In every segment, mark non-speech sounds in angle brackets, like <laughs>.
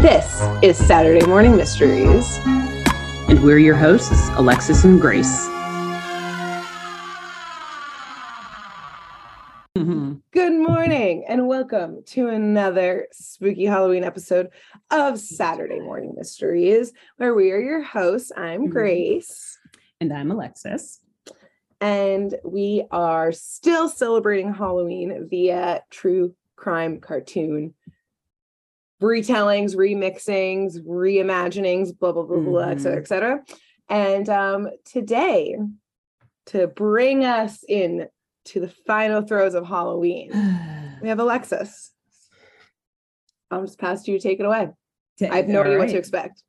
This is Saturday Morning Mysteries. And we're your hosts, Alexis and Grace. <laughs> Good morning and welcome to another spooky Halloween episode of Saturday Morning Mysteries, where we are your hosts. I'm Mhm. Grace, And I'm Alexis. and we are still celebrating Halloween via true crime cartoon retellings, remixings, reimaginings, blah, blah, blah, blah, et cetera, et cetera. And um, today, to bring us in to the final throes of Halloween, we have <sighs> Alexis. I'll just pass to you. Take it away. I have no idea what to expect.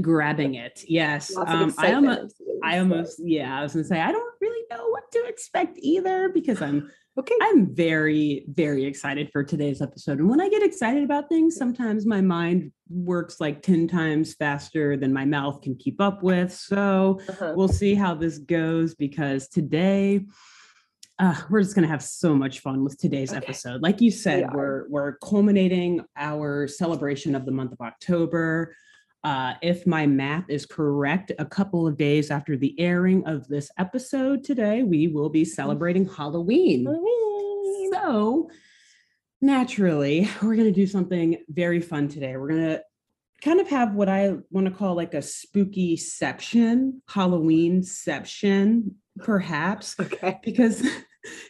Grabbing it. Yes. Um, I almost, I almost, yeah, I was gonna say I don't really know what to expect either because I'm okay. I'm very, very excited for today's episode. And when I get excited about things, sometimes my mind works like 10 times faster than my mouth can keep up with. So Uh-huh. we'll see how this goes because today uh, we're just going to have so much fun with today's Okay. episode. Like you said, are. we're we're culminating our celebration of the month of October. Uh, if my math is correct, a couple of days after the airing of this episode today, we will be celebrating Halloween. Halloween. So, naturally, we're going to do something very fun today. We're going to kind of have what I want to call like a spooky section, Halloween section, perhaps, Okay. <laughs> because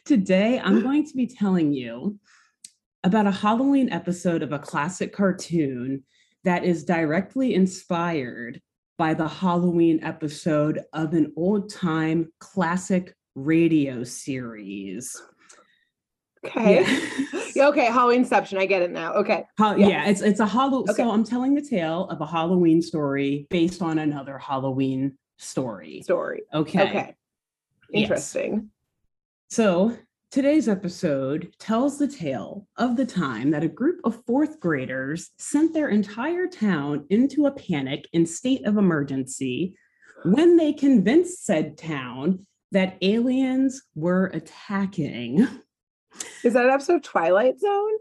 today I'm going to be telling you about a Halloween episode of a classic cartoon that is directly inspired by the Halloween episode of an old time classic radio series. Okay. Yeah. <laughs> Yeah, okay. Halloweenception. I get it now. Okay. Yeah. yeah. it's it's a Halloween. Okay. So I'm telling the tale of a Halloween story based on another Halloween story. Story. Okay. Okay. Yes. Interesting. So today's episode tells the tale of the time that a group of fourth graders sent their entire town into a panic and state of emergency when they convinced said town that aliens were attacking. Is that an episode of Twilight Zone?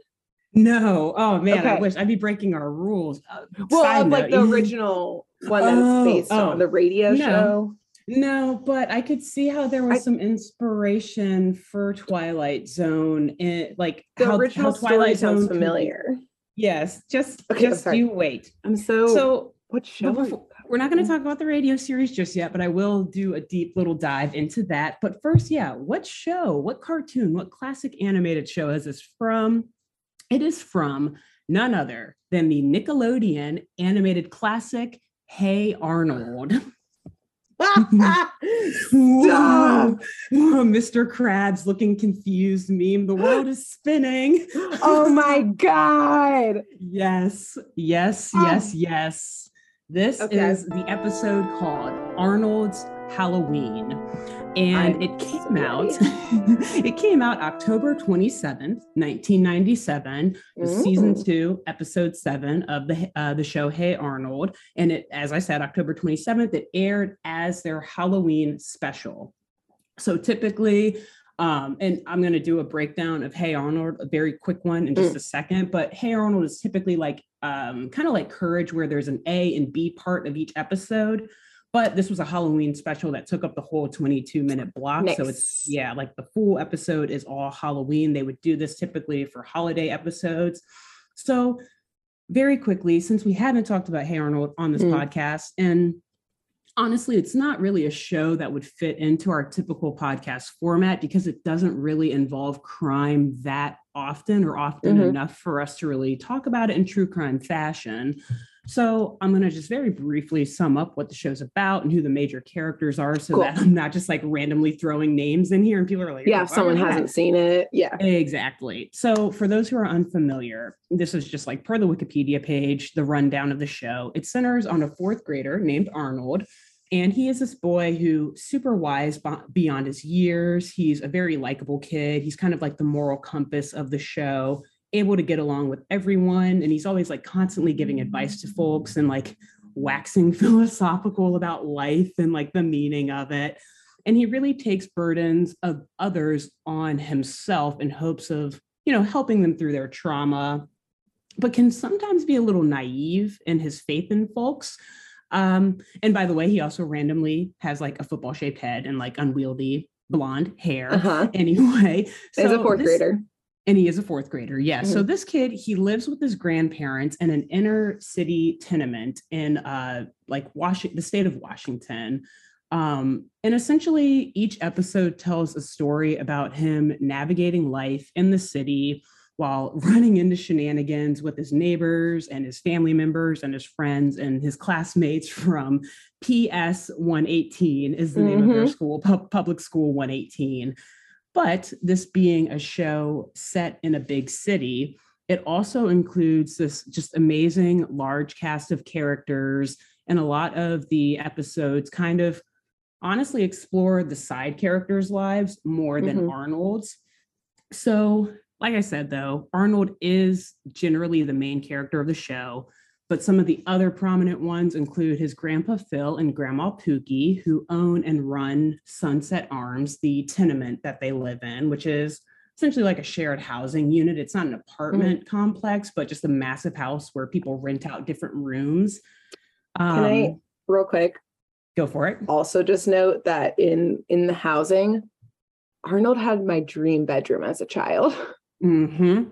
No, oh man, I wish I'd be breaking our rules. Uh, Well, like the <laughs> original one that Oh, based oh. on, the radio No. show. No, but I could see how there was I- some inspiration for Twilight Zone and like The how, original how story Twilight sounds Zone could familiar. Yes, just Okay, just you wait. I'm so, So what show? before- we're not going to talk about the radio series just yet, but I will do a deep little dive into that. But first, yeah, what show, what cartoon, what classic animated show is this from? It is from none other than the Nickelodeon animated classic Hey Arnold. <laughs> Stop. <laughs> Mr. Krabs looking confused meme. The world is spinning. <gasps> oh my god. Yes, yes, Oh. yes, yes. This Okay. is the episode called Arnold's Halloween. And it came out, <laughs> it came out October 27th, 1997, was season Mm. two, episode seven of the uh, the show Hey Arnold. And it, as I said, October 27th, it aired as their Halloween special. So typically, um, and I'm going to do a breakdown of Hey Arnold, a very quick one in Mm. just a second. But Hey Arnold is typically like um, kind of like Courage, where there's an A and B part of each episode. But this was a Halloween special that took up the whole 22 minute block. So it's, yeah, like the full episode is all Halloween. They would do this typically for holiday episodes. So, very quickly, since we haven't talked about Hey Arnold on this Mm. podcast, and honestly, it's not really a show that would fit into our typical podcast format because it doesn't really involve crime that often or often Mhm. enough for us to really talk about it in true crime fashion. So I'm going to just very briefly sum up what the show's about and who the major characters are so Cool. that I'm not just like randomly throwing names in here and people are like, Yeah, "Oh, if someone hasn't seen it. Yeah. Exactly. So, for those who are unfamiliar, this is just like per the Wikipedia page, the rundown of the show. It centers on a fourth grader named Arnold. And he is this boy who super wise beyond his years. He's a very likable kid. He's kind of like the moral compass of the show, able to get along with everyone. And he's always like constantly giving advice to folks and like waxing <laughs> philosophical about life and like the meaning of it. And he really takes burdens of others on himself in hopes of, you know, helping them through their trauma but can sometimes be a little naive in his faith in folks. Um, and by the way, he also randomly has like a football shaped head and like unwieldy blonde hair. Uh-huh. <laughs> Anyway, So As a fourth this- grader. And he is a fourth grader. Yeah. So Mhm. this kid, he lives with his grandparents in an inner city tenement in uh like Washington, the state of Washington. Um, and essentially each episode tells a story about him navigating life in the city while <laughs> running into shenanigans with his neighbors and his family members and his friends and his classmates <laughs> from PS 118 is the name of their Mhm. school, pub- public school 118. But this being a show set in a big city, it also includes this just amazing large cast of characters. And a lot of the episodes kind of honestly explore the side characters' lives more than Mhm. Arnold's. So, like I said, though, Arnold is generally the main character of the show. But some of the other prominent ones include his grandpa Phil and grandma Pookie, who own and run Sunset Arms, the tenement that they live in, which is essentially like a shared housing unit. It's not an apartment complex, but just a massive house where people rent out different rooms. Can I Um, real quick go for it? also just note that in in the housing, Arnold had my dream bedroom as a child. <laughs> Mm-hmm.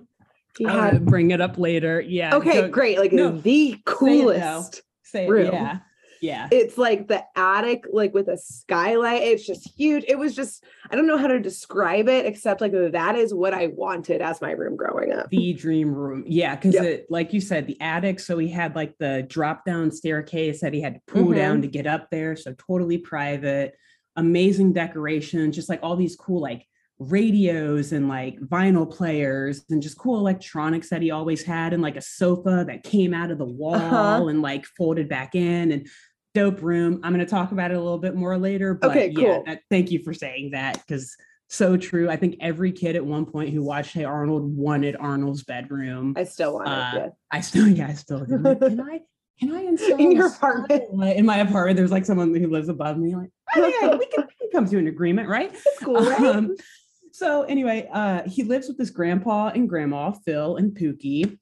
He I'll bring it up later. Yeah. okay, go- great, like no, the coolest. Say it. room. Yeah. Yeah. It's like the attic, like with a skylight. It's just huge. It was just, I don't know how to describe it except like that is what I wanted as my room growing up. the dream room. Yeah, because Yep. it, like you said, the attic. So he had like the drop down staircase that he had to pull Mhm. down to get up there. So totally private, amazing decoration, just like all these cool like radios and like vinyl players and just cool electronics that he always had and like a sofa that came out of the wall Uh-huh. and like folded back in and dope room. I'm going to talk about it a little bit more later. But Okay, yeah, cool. that, thank you for saying that because so true. I think every kid at one point who watched Hey Arnold wanted Arnold's bedroom. I still want Uh, it. Yeah. I still, yeah, I still do. Like, Can I, can I install <laughs> In your apartment? <laughs> In my apartment, there's like someone who lives above me. Like, oh, yeah, we can, we can come to an agreement, right? It's cool, right? Um, so anyway, uh, he lives with his grandpa and grandma, Phil and Pookie,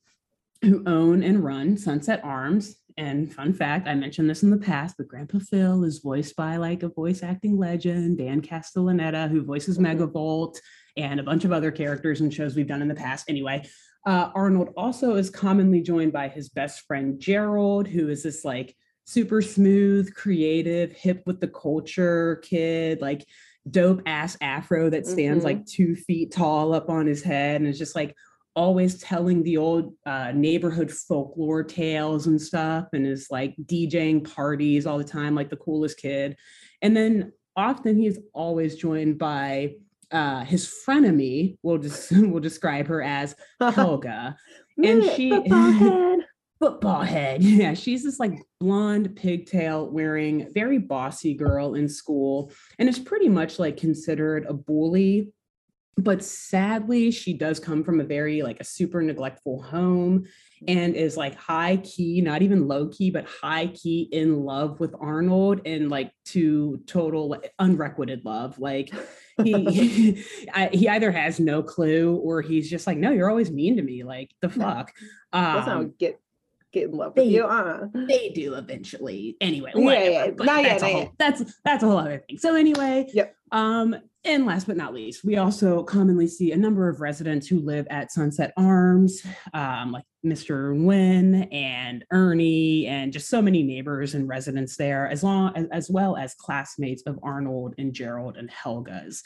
who own and run Sunset Arms. And fun fact, I mentioned this in the past, but Grandpa Phil is voiced by like a voice acting legend, Dan Castellaneta, who voices Mhm. Megavolt and a bunch of other characters and shows we've done in the past. Anyway, uh, Arnold also is commonly joined by his best friend Gerald, who is this like super smooth, creative, hip with the culture kid, like dope ass afro that stands Mhm. like two feet tall up on his head and is just like always telling the old uh, neighborhood folklore tales and stuff and is like DJing parties all the time, like the coolest kid. And then often he's always joined by uh, his frenemy, we'll just <laughs> we'll describe her as <laughs> Helga and she- <laughs> football head. <laughs> Yeah, she's this like blonde pigtail wearing very bossy girl in school and is pretty much like considered a bully. But sadly, she does come from a very like a super neglectful home and is like high key, not even low key, but high key in love with Arnold and like to total like, unrequited love. Like he <laughs> <laughs> I, he either has no clue or he's just like, no, you're always mean to me. Like the fuck. That's Um, not get get in love with they- you. Uh. they do eventually. Anyway, whatever, yeah, but not yet, that's, a not whole, yet. that's that's a whole other thing. So anyway, Yep. Um, and last but not least, we also commonly see a number of residents who live at Sunset Arms, um, like Mr. Hyunh and Ernie, and just so many neighbors and residents there, as long as, as well as classmates of Arnold and Gerald and Helga's.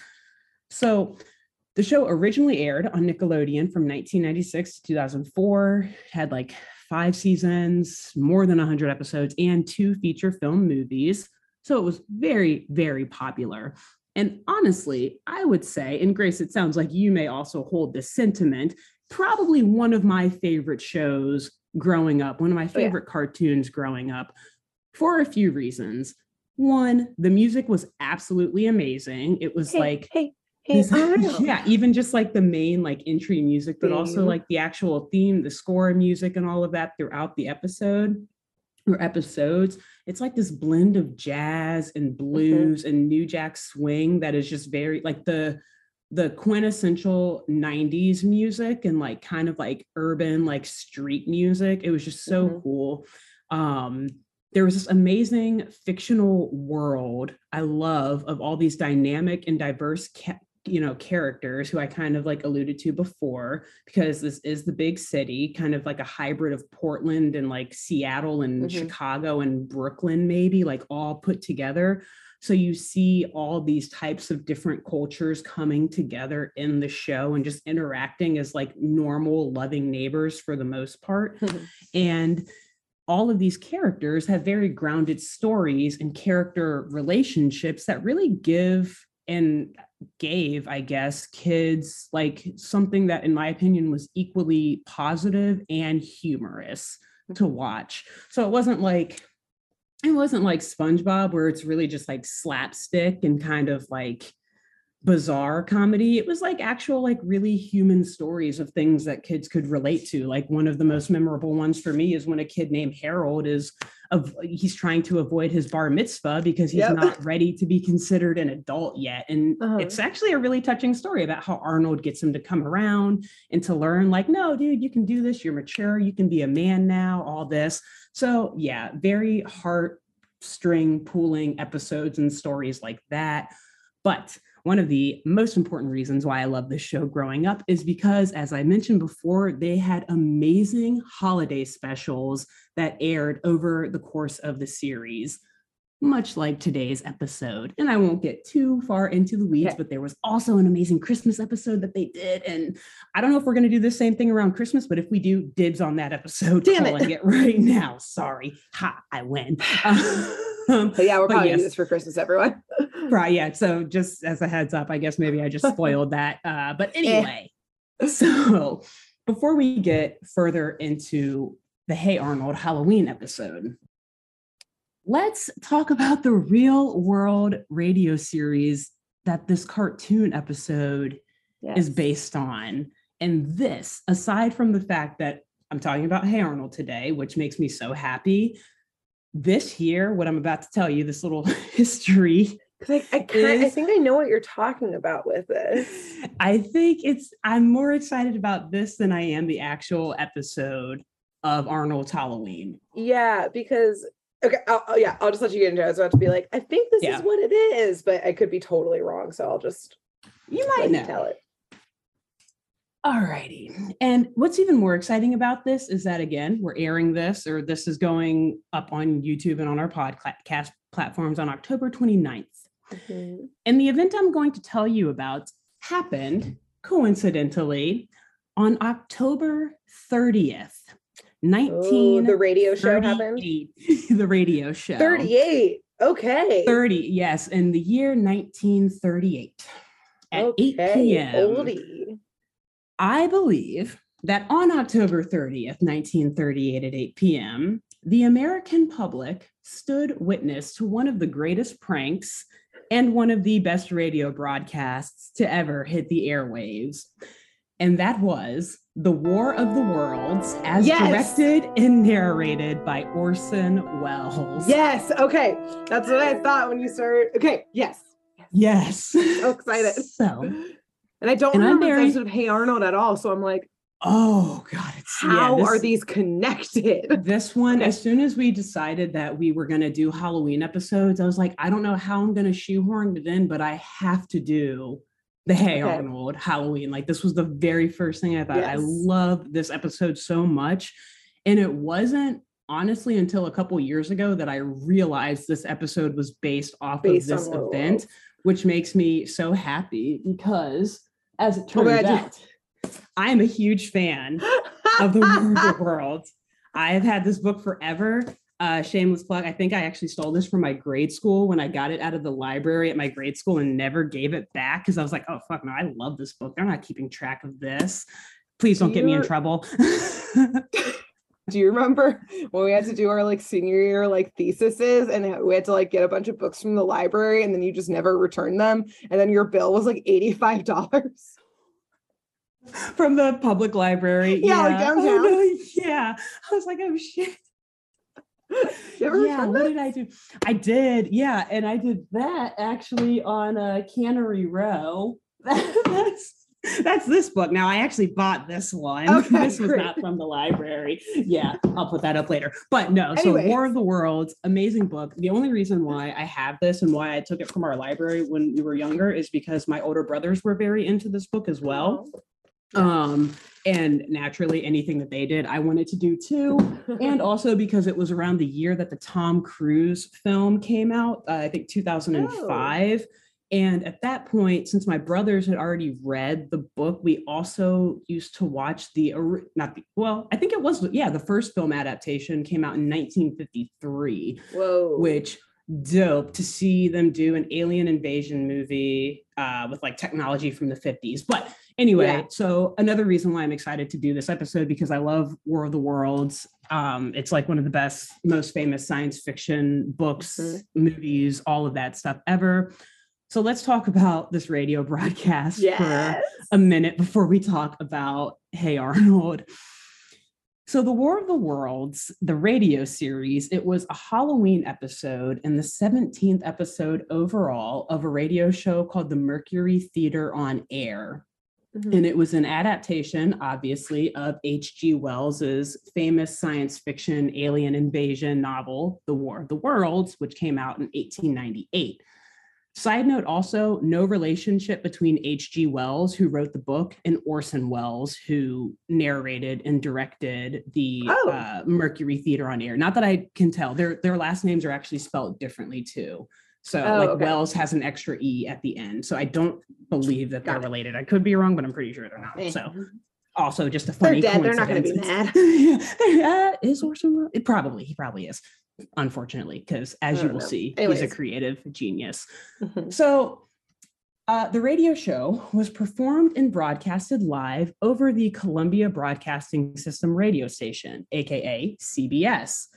So the show originally aired on Nickelodeon from 1996 to 2004, had like five seasons, more than 100 episodes, and two feature film movies. So it was very, very popular. And honestly, I would say, and Grace, it sounds like you may also hold this sentiment, probably one of my favorite shows growing up, one of my oh, yeah. favorite cartoons growing up, for a few reasons. One, the music was absolutely amazing. It was Hey, like hey, hey, this- Arnold. <laughs> yeah, even just like the main like entry music, but also like the actual theme, the score music, and all of that throughout the episode or episodes. It's like this blend of jazz and blues and new jack swing that is just very like the the quintessential 90s music and like kind of like urban like street music it was just so Mhm. cool um there was this amazing fictional world i love of all these dynamic and diverse ca- you know characters who i kind of like alluded to before because this is the big city kind of like a hybrid of portland and like seattle and Mhm. chicago and brooklyn maybe like all put together. So you see all these types of different cultures coming together in the show and just interacting as like normal loving neighbors for the most part. And all of these characters have very grounded stories and character relationships that really give and gave i guess kids like something that in my opinion was equally positive and humorous hmm. to watch. So it wasn't like it wasn't like SpongeBob where it's really just like slapstick and kind of like bizarre comedy. It was like actual like really human stories of things that kids could relate to. Like one of the most memorable ones for me is when a kid named Harold is of he's trying to avoid his bar mitzvah because he's Yep. not ready to be considered an adult yet. And Uh-huh. it's actually a really touching story about how Arnold gets him to come around and to learn like no dude, you can do this, you're mature, you can be a man now, all this. So yeah, very heartstring pulling episodes and stories like that. But one of the most important reasons why I love this show growing up is because, as I mentioned before, they had amazing holiday specials that aired over the course of the series, much like today's episode. And I won't get too far into the weeds, Okay. but there was also an amazing Christmas episode that they did. And I don't know if we're going to do the same thing around Christmas, but if we do, dibs on that episode. Damn it. it right now. Sorry. Ha, I win. <sighs> <laughs> Um, But yeah, we're probably yes. this for Christmas, everyone. <laughs> right yeah so just as a heads up i guess maybe i just spoiled that uh but <laughs> anyway so before we get further into the hey arnold halloween episode let's talk about the real world radio series that this cartoon episode is based on and this aside from the fact that i'm talking about hey arnold today which makes me so happy this here what i'm about to tell you this little <laughs> history I, I, kind, I think I know what you're talking about with this. I think it's I'm more excited about this than I am the actual episode of Arnold's Halloween. Yeah, because okay, I'll, yeah, I'll just let you get into it. I was about to be like, I think this Yeah. is what it is, but I could be totally wrong. So I'll just You might know. tell it. Alrighty. And what's even more exciting about this is that again, we're airing this or this is going up on YouTube and on our podcast platforms on October 29th. Mhm. And the event I'm going to tell you about happened coincidentally on October 30th, Oh, the radio show happened. <laughs> the radio show. 38. Okay. 30, yes, in the year 1938 at 8 p.m. Oldie. I believe that on October 30th, 1938 at 8 p.m., the American public stood witness to one of the greatest pranks and one of the best radio broadcasts to ever hit the airwaves. And that was The War of the Worlds, as Yes. directed and narrated by Orson Welles. Yes. Okay. That's what I thought when you started. Okay. Yes. Yes. So excited. <laughs> So, And I don't And remember the episode of Hey Arnold at all. So I'm like, oh God, it's yeah, how this- are these connected? <laughs> This one, Okay. as soon as we decided that we were going to do Halloween episodes, I was like, I don't know how I'm going to shoehorn it in, but I have to do the Hey Okay. Arnold Halloween. Like, this was the very first thing I thought. I love this episode so much. And it wasn't honestly until a couple years ago that I realized this episode was based off Based of this event, World. which makes me so happy because as it Oh turns God. out, I'm a huge fan of the <laughs> World. I have had this book forever. Uh, shameless plug. I think I actually stole this from my grade school when I got it out of the library at my grade school and never gave it back because I was like, oh fuck no, I love this book. They're not keeping track of this. Please don't get me in trouble. <laughs> Do you remember <laughs> when we had to do our like senior year like theses and we had to like get a bunch of books from the library and then you just never return them and then your bill was like $85? <laughs> from the public library. Yeah, like Oh, no, <laughs> yeah. I was like, oh shit. Yeah, what did I do? I did, yeah, and I did that actually on uh, Cannery Row that's <laughs> that's this book. Now I actually bought this one. <laughs> Okay, this was great. not from the library. Yeah, I'll put that up later. But no, so Anyways. War of the Worlds, amazing book. The only reason why I have this and why I took it from our library when we were younger is because my older brothers were very into this book as well. Um, and naturally anything that they did, I wanted to do too. <laughs> And also because it was around the year that the Tom Cruise film came out, uh, I think 2005. And at that point, since my brothers had already read the book, we also used to watch the, not the, well, I think it was, yeah, the first film adaptation came out in 1953 Whoa. which dope to see them do an alien invasion movie uh, with like technology from the 50s. But anyway, Yeah. so another reason why I'm excited to do this episode because I love War of the Worlds. Um, it's like one of the best, most famous science fiction books, Mhm. movies, all of that stuff ever. So let's talk about this radio <laughs> broadcast for a minute before we talk about Hey Arnold. So, The War of the Worlds, the radio series, it was a Halloween episode and the 17th episode overall of a radio show called the Mercury Theater on Air. Mhm. And it was an adaptation, obviously, of H.G. Wells's famous science fiction alien invasion novel, The War of the Worlds, which came out in 1898. Side note also, no relationship between H.G. Wells, who wrote the book, and Orson Welles, who narrated and directed the Oh. uh, Mercury Theater on Air. Not that I can tell, their, their last names are actually spelled differently too. So, Oh, like, okay. Welles has an extra E at the end. So, I don't believe that they're it. related. I could be wrong, but I'm pretty sure they're not. Eh. So, also just a funny. They're dead. They're not going to be mad. <laughs> yeah, uh, is Orson Welles? It probably he probably is, unfortunately, because as you will know. see, he's a creative genius. Mhm. So, uh, the radio show was performed and broadcasted live over the Columbia Broadcasting System radio station, aka CBS.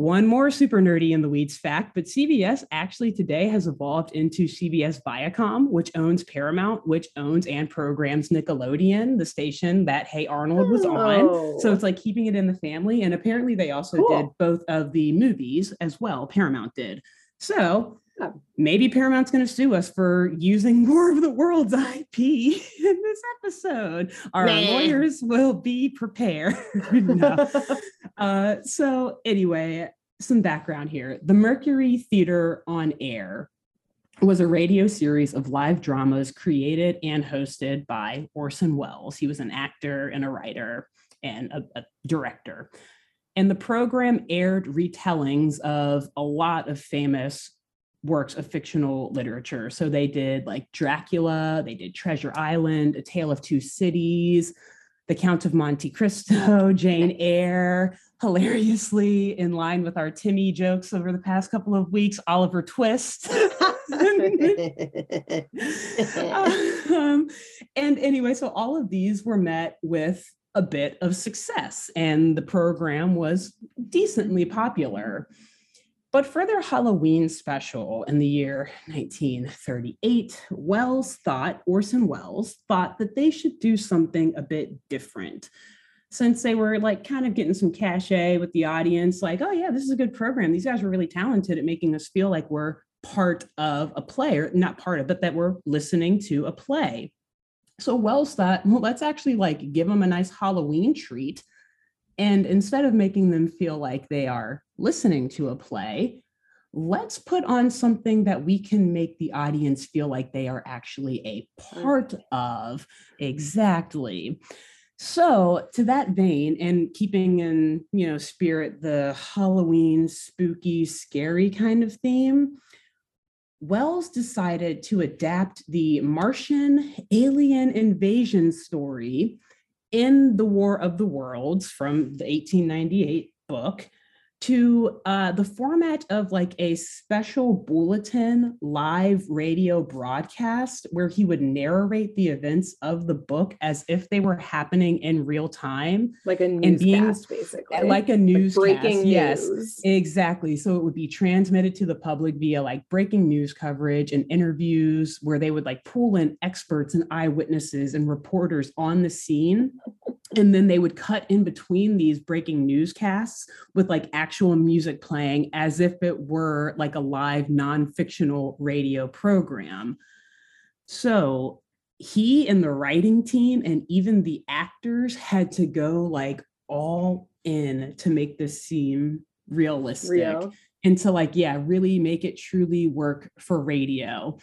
One more super nerdy in the weeds fact, but CBS actually today has evolved into CBS Viacom, which owns Paramount, which owns and programs Nickelodeon, the station that Hey Arnold was on. So Oh. it's like keeping it in the family. And apparently they also Cool. did both of the movies as well. Paramount did. So Maybe Paramount's going to sue us for using <laughs> War of the Worlds IP in this episode. Our lawyers will be prepared. <laughs> No. <laughs> Uh, so anyway, some background here. The Mercury Theater on Air was a radio series of live dramas created and hosted by Orson Welles. He was an actor and a writer and a, a director. And the program aired retellings of a lot of famous works of fictional literature. So they did like Dracula, they did Treasure Island, A Tale of Two Cities, The Count of Monte Cristo, <laughs> Jane Eyre, hilariously in line with our Timmy jokes over the past couple of weeks, Oliver Twist. <laughs> um, and anyway, so all of these were met with a bit of success, and the program was decently popular. But for their Halloween special in the year 1938, Welles thought, Orson Welles thought that they should do something a bit different. Since they were like kind of getting some cachet with the audience, like, oh, yeah, this is a good program. These guys were really talented at making us feel like we're part of a play, or not part of, but that we're listening to a play. So Welles thought, well, let's actually like give them a nice Halloween treat. And instead of making them feel like they are listening to a play, let's put on something that we can make the audience feel like they are actually a part mm-hmm. of. Exactly. So, to that vein, and keeping in you know spirit the Halloween spooky, scary kind of theme, Welles decided to adapt the Martian alien invasion story in the War of the Worlds from the 1898 book to uh, the format of like a special bulletin live radio broadcast where he would narrate the events of the book as if they were happening in real time, like a being- newscast, basically. like a news breaking Yes, news. Exactly. So it would be transmitted to the public via like breaking news coverage and interviews where they would like pull in experts and eyewitnesses and reporters on the scene. And then they would cut in between these breaking newscasts with like actual music playing as if it were like a live non fictional radio program. So he and the writing team and even the actors had to go like all in to make this seem realistic Real. and to like yeah really make it truly work for radio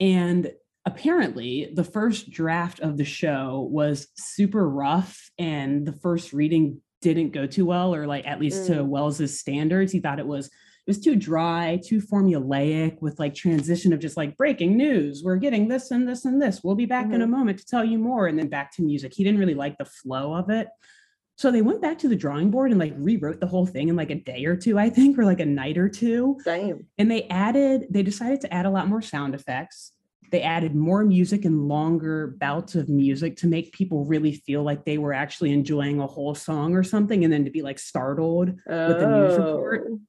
and apparently the first draft of the show was super rough and the first reading didn't go too well or like at least to Mm. welles's standards he thought it was it was too dry too formulaic with like transition of just like breaking news we're getting this and this and this we'll be back in a moment to tell you more and then back to music. He didn't really like the flow of it. So they went back to the drawing board and like rewrote the whole thing in like a day or two i think or like a night or two. Same. and they added they decided to add a lot more sound effects they added more music and longer bouts of music to make people really feel like they were actually enjoying a whole song or something and then to be like startled with the news report. Oh.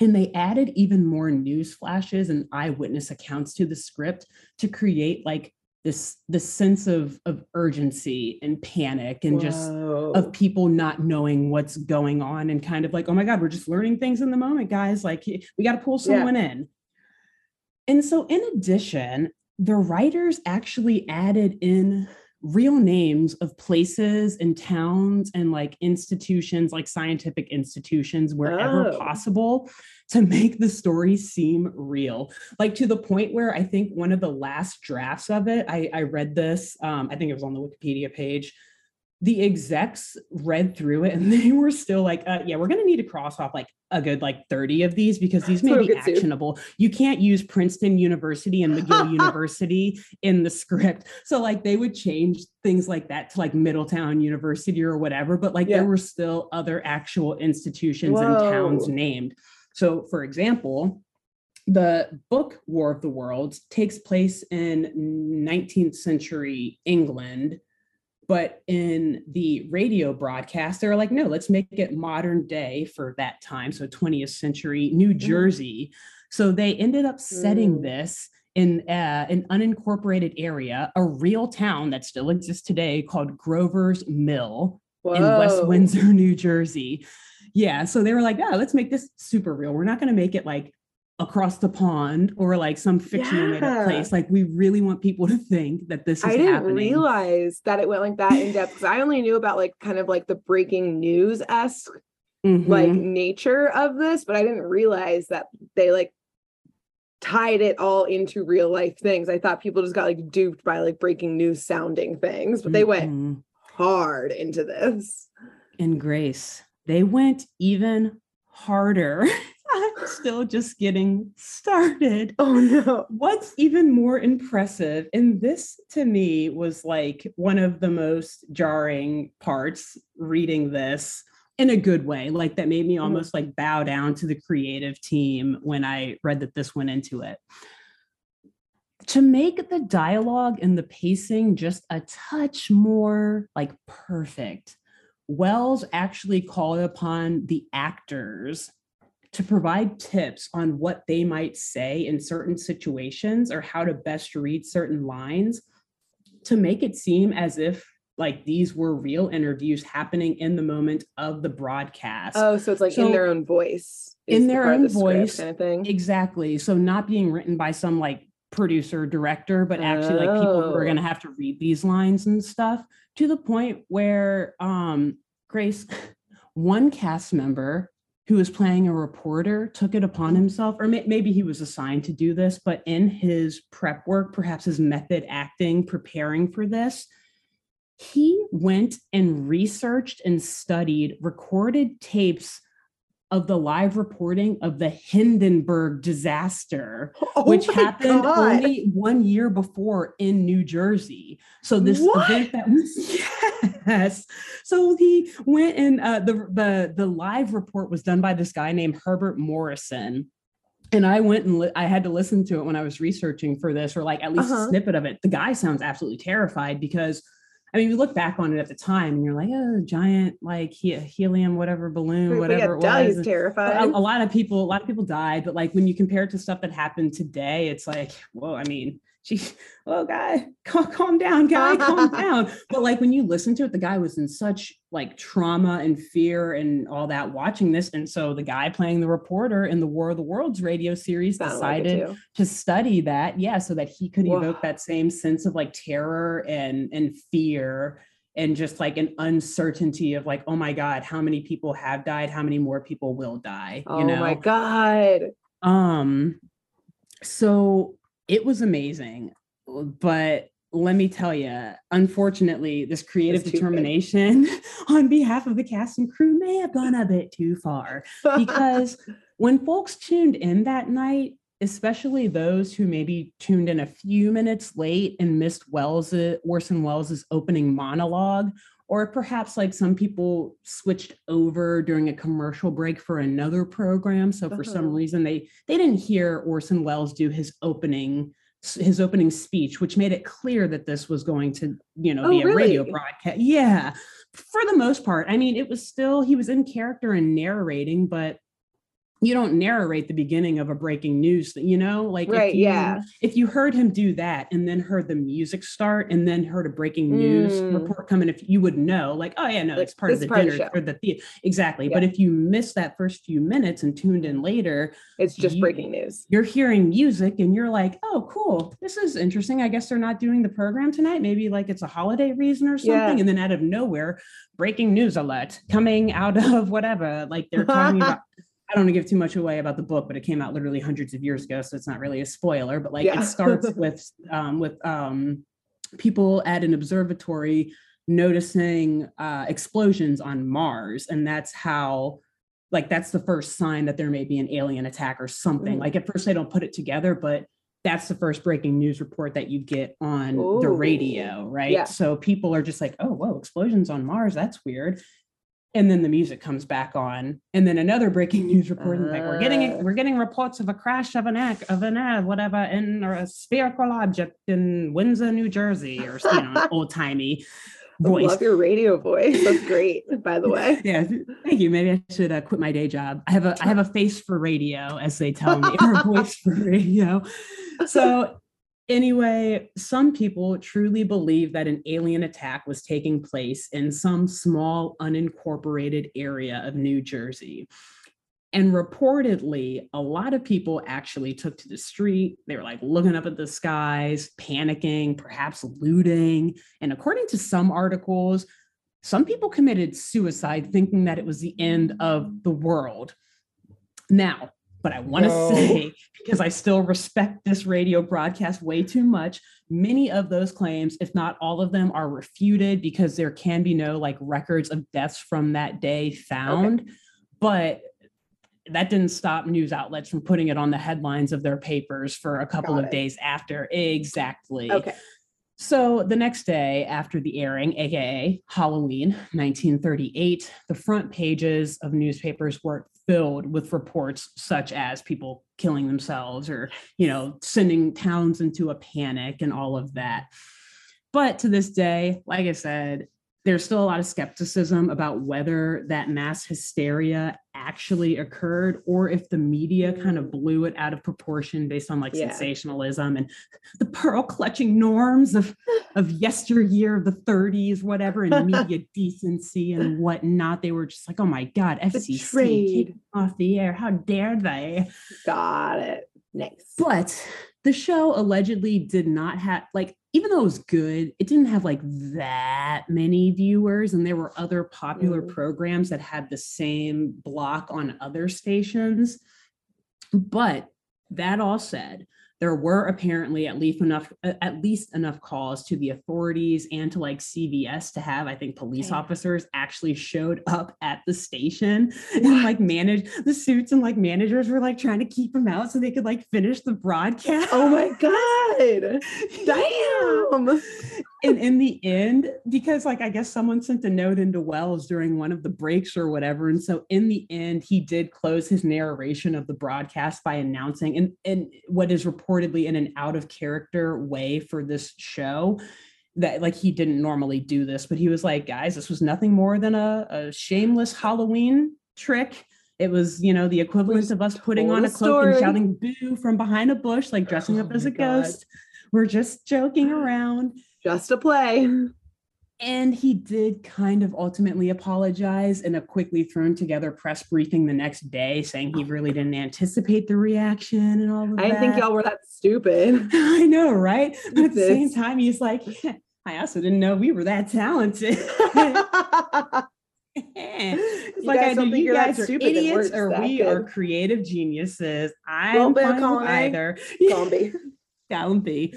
and they added even more news flashes and eyewitness accounts to the script to create like this this sense of of urgency and panic and just of people not knowing what's going on and kind of like, oh my God, we're just learning things in the moment, guys. Like we got to pull Yeah. someone in. And so, in addition, the writers actually added in real names of places and towns and like institutions, like scientific institutions, wherever Oh. possible to make the story seem real. Like to the point where I think one of the last drafts of it, I, I read this, um, I think it was on the Wikipedia page the execs read through it and <laughs> they were still like, uh, yeah, we're going to need to cross off like a good like 30 of these because these may be good too. actionable. You can't use Princeton University and McGill <laughs> University in the script. So like they would change things like that to like Middletown University or whatever, but like Yeah. there were still other actual institutions and towns named. So for example, the book War of the Worlds takes place in 19th century England but in the radio broadcast they're like no let's make it modern day for that time. So 20th century new jersey. So they ended up setting Mm. this in uh, an unincorporated area a real town that still exists today called grover's mill in west windsor <laughs> new jersey. Yeah so they were like oh let's make this super real. We're not going to make it like across the pond or like some fictional made up place like we really want people to think that this is happening. I didn't happening realize that it went like that in depth because I only knew about like kind of like the breaking news esque like Mhm. nature of this, but I didn't realize that they like tied it all into real life things. I thought people just got like duped by like breaking news sounding things, but they went Mhm. hard into this. and grace they went even harder <laughs> i'm still just getting started Oh no. What's even more impressive, and this to me was like one of the most jarring parts reading this in a good way, like that made me Mhm. almost like bow down to the creative team when I read that this went into it. To make the dialogue and the pacing just a touch more like perfect, Welles actually called upon the actors to provide tips on what they might say in certain situations or how to best read certain lines to make it seem as if like these were real interviews happening in the moment of the broadcast. Oh, so it's like So, in their own voice. in their own the voice, kind of thing. Exactly. So not being written by some like producer director, but actually like people who are Oh. going to have to read these lines and stuff to the point where um Grace, <laughs> one cast member who was playing a reporter took it upon himself, or may- maybe he was assigned to do this, but in his prep work, perhaps his method acting, preparing for this, he went and researched and studied recorded tapes of the live reporting of the Hindenburg disaster, Oh which happened God. only one year before in New Jersey. So this What? event that was <laughs> yes. So he went and uh, the the the live report was done by this guy named Herbert Morrison. And I went and li- I had to listen to it when I was researching for this, or like at least Uh-huh. a snippet of it. The guy sounds absolutely terrified because I mean, you look back on it at the time and you're like, oh, giant, like he- helium, whatever balloon, whatever it was. he's terrified. a, a lot of people, a lot of people died, but like when you compare it to stuff that happened today, it's like, whoa, I mean, she, oh guy, calm, calm down, guy, calm <laughs> down. But like when you listen to it, the guy was in such like trauma and fear and all that watching this. And so the guy playing the reporter in the War of the Worlds radio series decided too. to study that, yeah, so that he could Whoa. evoke that same sense of like terror and and fear and just like an uncertainty of like, oh my God, how many people have died? How many more people will die? Oh you know? my god. Um, so it was amazing, but let me tell you, unfortunately, this creative determination <laughs> on behalf of the cast and crew may have gone a bit too far because <laughs> when folks tuned in that night, especially those who maybe tuned in a few minutes late and missed Welles Orson Welles' opening monologue, or perhaps like some people switched over during a commercial break for another program. So for some Uh-huh. reason they they didn't hear Orson Welles do his opening his opening speech, which made it clear that this was going to, you know, Oh, be a radio broadcast. Yeah, for the most part. I mean, it was still he was in character and narrating, but you don't narrate the beginning of a breaking news you know, like Right, if you, yeah. if you heard him do that and then heard the music start and then heard a breaking news Mm. report come in, if you would know, like, oh yeah, no, Like, it's part of the part of dinner show. or the theater. Exactly. Yeah. But if you missed that first few minutes and tuned in later, it's just you- breaking news. you're hearing music and you're like, oh, cool. This is interesting. I guess they're not doing the program tonight. Maybe like it's a holiday reason or something. Yeah. And then out of nowhere, breaking news alert coming out of whatever. Like they're <laughs> talking about. I don't want to give too much away about the book, but it came out literally hundreds of years ago, so it's not really a spoiler. But like Yeah. it starts <laughs> with um, with um, people at an observatory noticing uh, explosions on Mars, and that's how like that's the first sign that there may be an alien attack or something. Mm. Like at first they don't put it together, but that's the first breaking news report that you get on the radio, right? Yeah. So people are just like, "Oh, whoa, explosions on Mars, that's weird." And then the music comes back on, and then another breaking <laughs> news report, like we're getting Uh. we're getting reports of a crash of an act of an uh, whatever in or a spherical object in Windsor, New Jersey, or you know, old timey I voice. love your radio voice. That's great, by the way. <laughs> Yeah, thank you. Maybe I should uh, quit my day job. I have a I have a face for radio, as they tell me, or a voice for radio. So anyway, some people truly believe that an alien attack was taking place in some small unincorporated area of New Jersey. And reportedly, a lot of people actually took to the street. They were like looking up at the skies, panicking, perhaps looting. And according to some articles, some people committed suicide thinking that it was the end of the world. Now, but I want to Whoa. say, because I still respect this radio broadcast way too much, many of those claims, if not all of them, are refuted because there can be no like records of deaths from that day found. But that didn't stop news outlets from putting it on the headlines of their papers for a couple Got of it. days after. Exactly. Okay. So the next day after the airing, aka Halloween 1938, the front pages of newspapers were filled with reports such as people killing themselves or, you know, sending towns into a panic and all of that. But to this day, like I said, there's still a lot of skepticism about whether that mass hysteria actually occurred or if the media kind of mm. blew it out of proportion based on like Yeah. sensationalism and <laughs> the pearl clutching norms of of yesteryear of the 30s whatever and <laughs> media decency and whatnot they were just like oh my god fcc trade. off the air how dare they Got it. Nice. but the show allegedly did not have like even though it was good, it didn't have like that many viewers, and there were other popular Mm. programs that had the same block on other stations. But that all said, there were apparently at least enough at least enough calls to the authorities and to like CBS to have I think police Damn. officers actually showed up at the station and like manage the suits and like managers were like trying to keep them out so they could like finish the broadcast. Oh my god. <laughs> Damn. And in the end, because like I guess someone sent a note into Welles during one of the breaks or whatever. And so in the end, he did close his narration of the broadcast by announcing and, and what is reportedly in an out of character way for this show. That like he didn't normally do this, but he was like, guys, this was nothing more than a, a shameless Halloween trick. It was, you know, the equivalent of us putting on a a cloak and shouting boo from behind a bush, like dressing Oh up as a God. ghost we're just joking <sighs> around. Just a play. <laughs> And he did kind of ultimately apologize in a quickly thrown together press briefing the next day, saying he really didn't anticipate the reaction and all of I didn't think y'all were that stupid. <laughs> I know, right? <laughs> But at the same time, he's like, I also didn't know we were that talented. it's like guys I think You guys are stupid, idiots, or that we are creative geniuses. I Well, am Bill fine with Conway, either. Zombie. Gallon B.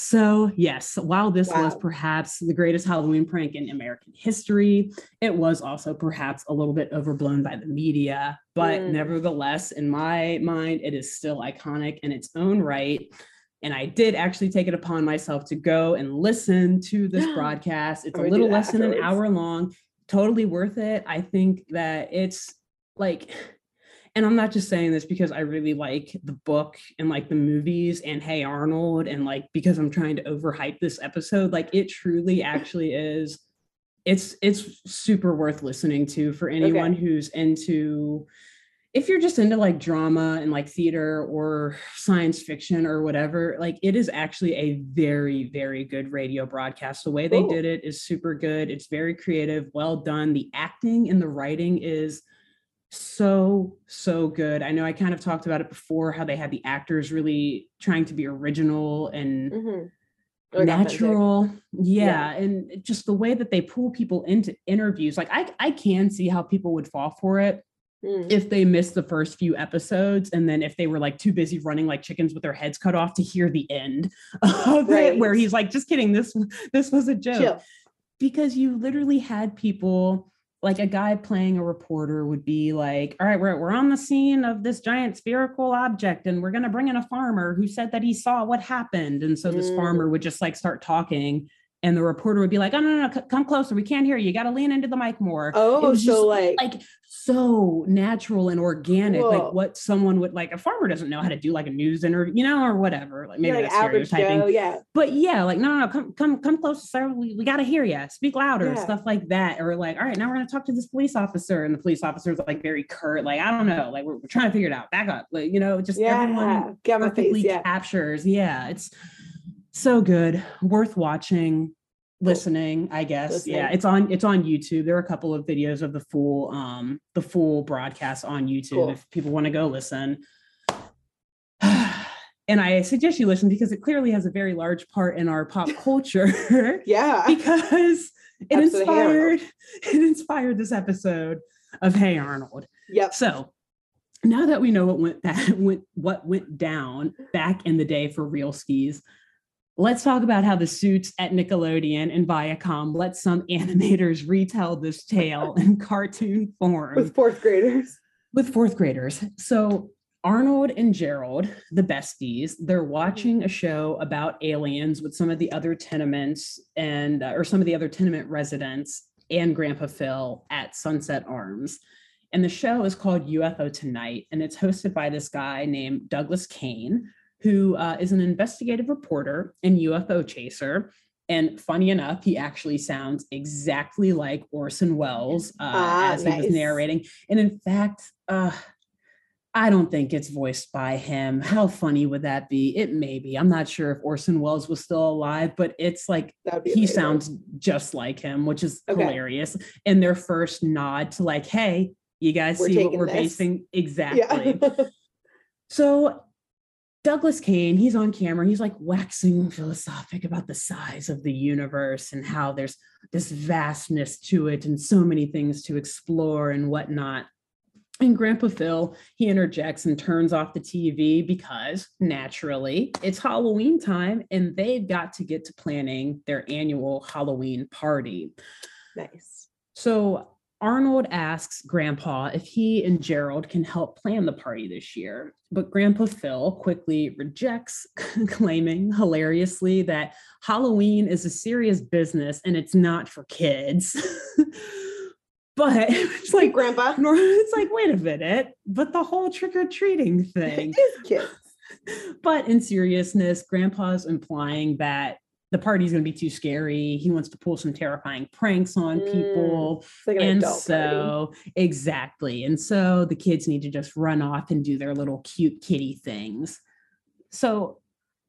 So, yes, while this was perhaps the greatest Halloween prank in American history, it was also perhaps a little bit overblown by the media. But Mm. nevertheless, in my mind, it is still iconic in its own right. And I did actually take it upon myself to go and listen to <gasps> this broadcast. It's a little less than an hour long, totally worth it. I think that it's like, and I'm not just saying this because I really like the book and like the movies and Hey Arnold and like because I'm trying to overhype this episode. Like it truly <laughs> actually is. It's it's super worth listening to for anyone who's into if you're just into like drama and like theater or science fiction or whatever, like it is actually a very, very good radio broadcast. The way they Cool. did it is super good. It's very creative, well done. The acting and the writing is so, so good. I know I kind of talked about it before how they had the actors really trying to be original and Mhm. Natural yeah. Yeah. and just the way that they pull people into interviews like i i can see how people would fall for it Mm. if they missed the first few episodes and then if they were like too busy running like chickens with their heads cut off to hear the end <laughs> of it where he's like just kidding this this was a joke Chill. because you literally had people like a guy playing a reporter would be like all right we're, we're on the scene of this giant spherical object and we're going to bring in a farmer who said that he saw what happened. And so this Mm. farmer would just like start talking and the reporter would be like oh no no no c- come closer. We can't hear you. You got to lean into the mic more. Oh, so just, like, like so natural and organic Whoa. like what someone would like a farmer doesn't know how to do like a news interview you know or whatever like maybe like that's average stereotyping Joe, yeah. but yeah, like no, no, no, come, come, come closer, sir. We, we got to hear you. Speak louder, Yeah. stuff like that. Or like, all right, now we're gonna talk to this police officer, and the police officer's like very curt, like I don't know, like we're, we're trying to figure it out. Back up, like you know, just everyone Yeah. Get my face. perfectly Yeah. captures. Yeah, it's so good, worth watching, listening. I guess. Yeah, it's on it's on YouTube. There are a couple of videos of the full um the full broadcast on YouTube Cool. if people want to go listen. <sighs> And I suggest you listen because it clearly has a very large part in our pop <laughs> culture Yeah. because it of Hey inspired <laughs> it inspired this episode of Hey Arnold. Yep. So now that we know what went <laughs> that went what went down back in the day for real skis, let's talk about how the suits at Nickelodeon and Viacom let some <laughs> animators retell this tale <laughs> in cartoon form With fourth graders. with fourth graders. So Arnold and Gerald, the besties, they're watching a show about aliens with some of the other tenements and uh, or some of the other tenement residents and Grandpa Phil at Sunset Arms. And the show is called UFO Tonight, and it's hosted by this guy named Douglas Kane, who uh, is an investigative reporter and UFO chaser. And funny enough, he actually sounds exactly like Orson Welles uh, Ah, as he was narrating. And in fact, uh, I don't think it's voiced by him. How funny would that be? It may be. I'm not sure if Orson Welles was still alive, but it's like he amazing. sounds just like him, which is Okay. hilarious. And their first nod to like, hey, you guys We're see what we're this. basing exactly. Yeah. <laughs> So Douglas Kane, he's on camera. He's like waxing philosophic about the size of the universe and how there's this vastness to it and so many things to explore and whatnot. And Grandpa Phil, he interjects and turns off the TV because naturally it's Halloween time and they've got to get to planning their annual Halloween party. nice. So Arnold asks Grandpa if he and Gerald can help plan the party this year, but Grandpa Phil quickly rejects, <laughs> claiming hilariously that Halloween is a serious business and it's not for kids. <laughs> but <laughs> it's Like grandpa. it's like, wait a minute, but the whole trick or treating thing. It is kids. but in seriousness, Grandpa's implying that the party's going to be too scary. He wants to pull some terrifying pranks on Mm, people. Like an And adult party. so, exactly. And so the kids need to just run off and do their little cute kitty things. So,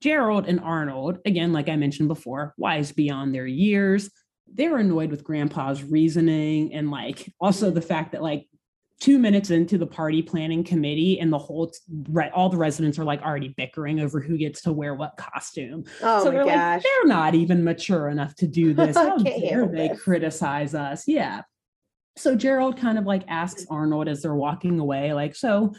Gerald and Arnold, again, like I mentioned before, wise beyond their years, they're annoyed with grandpa's reasoning and like also the fact that like two minutes into the party planning committee and the whole all the residents are like already bickering over who gets to wear what costume. Oh so my they're gosh. Like they're not even mature enough to do <laughs> this. How dare they this. criticize us. Yeah. So gerald kind of like asks arnold as they're walking away like so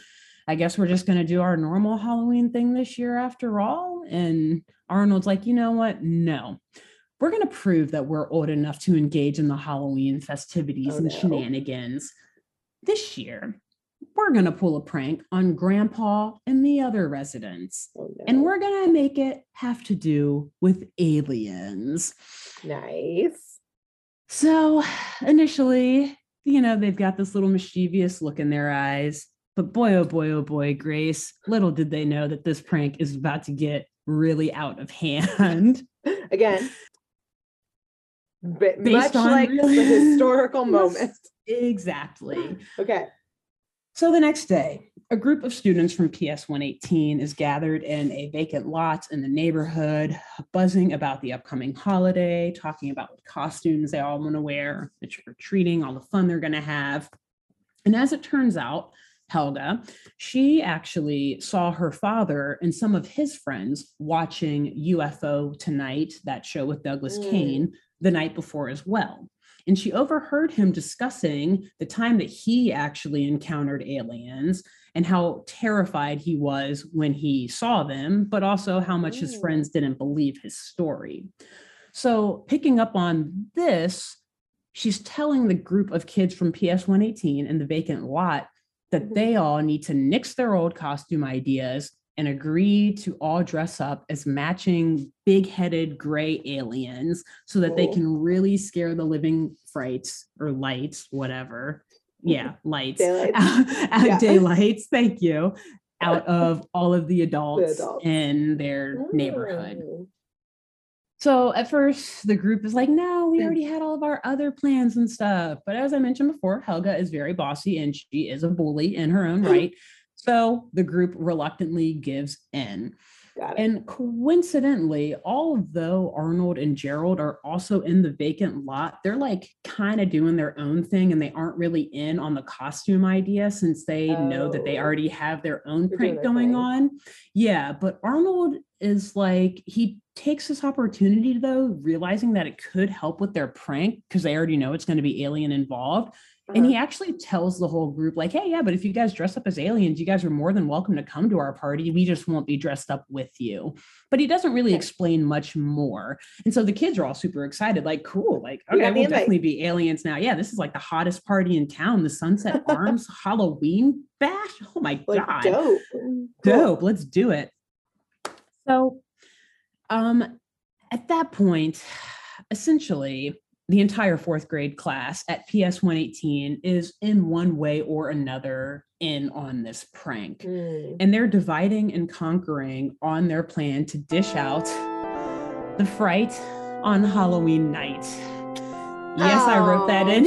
i guess we're just going to do our normal halloween thing this year after all? And arnold's like you know what? No. We're going to prove that we're old enough to engage in the halloween festivities Oh, and no. shenanigans this year we're going to pull a prank on grandpa and the other residents Oh, no. and we're going to make it have to do with aliens. nice So initially, you know, they've got this little mischievous look in their eyes. But boy, oh boy, oh boy, Grace, little did they know that this prank is about to get really out of hand. <laughs> again but Based much like really- the historical <laughs> moment exactly. <laughs> okay So the next day, a group of students from PS 118 is gathered in a vacant lot in the neighborhood, buzzing about the upcoming holiday, talking about what costumes they all want to wear, the trick or treating, all the fun they're going to have. And as it turns out, Helga, she actually saw her father and some of his friends watching UFO Tonight, that show with Douglas Mm. Kane, the night before as well. And she overheard him discussing the time that he actually encountered aliens and how terrified he was when he saw them, but also how much his Mm. friends didn't believe his story. So, picking up on this, she's telling the group of kids from PS 118 in the vacant lot that Mhm. they all need to nix their old costume ideas and agree to all dress up as matching big headed gray aliens so that they can really scare the living frights or lights, whatever. Yeah, <laughs> lights. Daylights. <laughs> out- Yeah. daylights, thank you. <laughs> Out of all of the adults, adults. in their neighborhood. Mm. So at first, the group is like, no, we already had all of our other plans and stuff. But as I mentioned before, Helga is very bossy and she is a bully in her own right. So the group reluctantly gives in. And coincidentally, although Arnold and Gerald are also in the vacant lot, they're like kind of doing their own thing and they aren't really in on the costume idea since they know that they Oh. already have their own prank going thing. on. Yeah, but Arnold is like, he takes this opportunity though, realizing that it could help with their prank because they already know it's going to be alien involved. And Uh-huh. he actually tells the whole group, like, hey, yeah, but if you guys dress up as aliens, you guys are more than welcome to come to our party. We just won't be dressed up with you. But he doesn't really Okay. explain much more. And so the kids are all super excited, like, cool, like, okay, we'll invite. definitely be aliens now. Yeah, this is like the hottest party in town, the Sunset <laughs> Arms Halloween bash. Oh my like God dope Cool. dope let's do it so um at that point <sighs> essentially the entire fourth grade class at ps 118 is in one way or another in on this prank Mm. and they're dividing and conquering on their plan to dish out the fright on halloween night yes i wrote that in.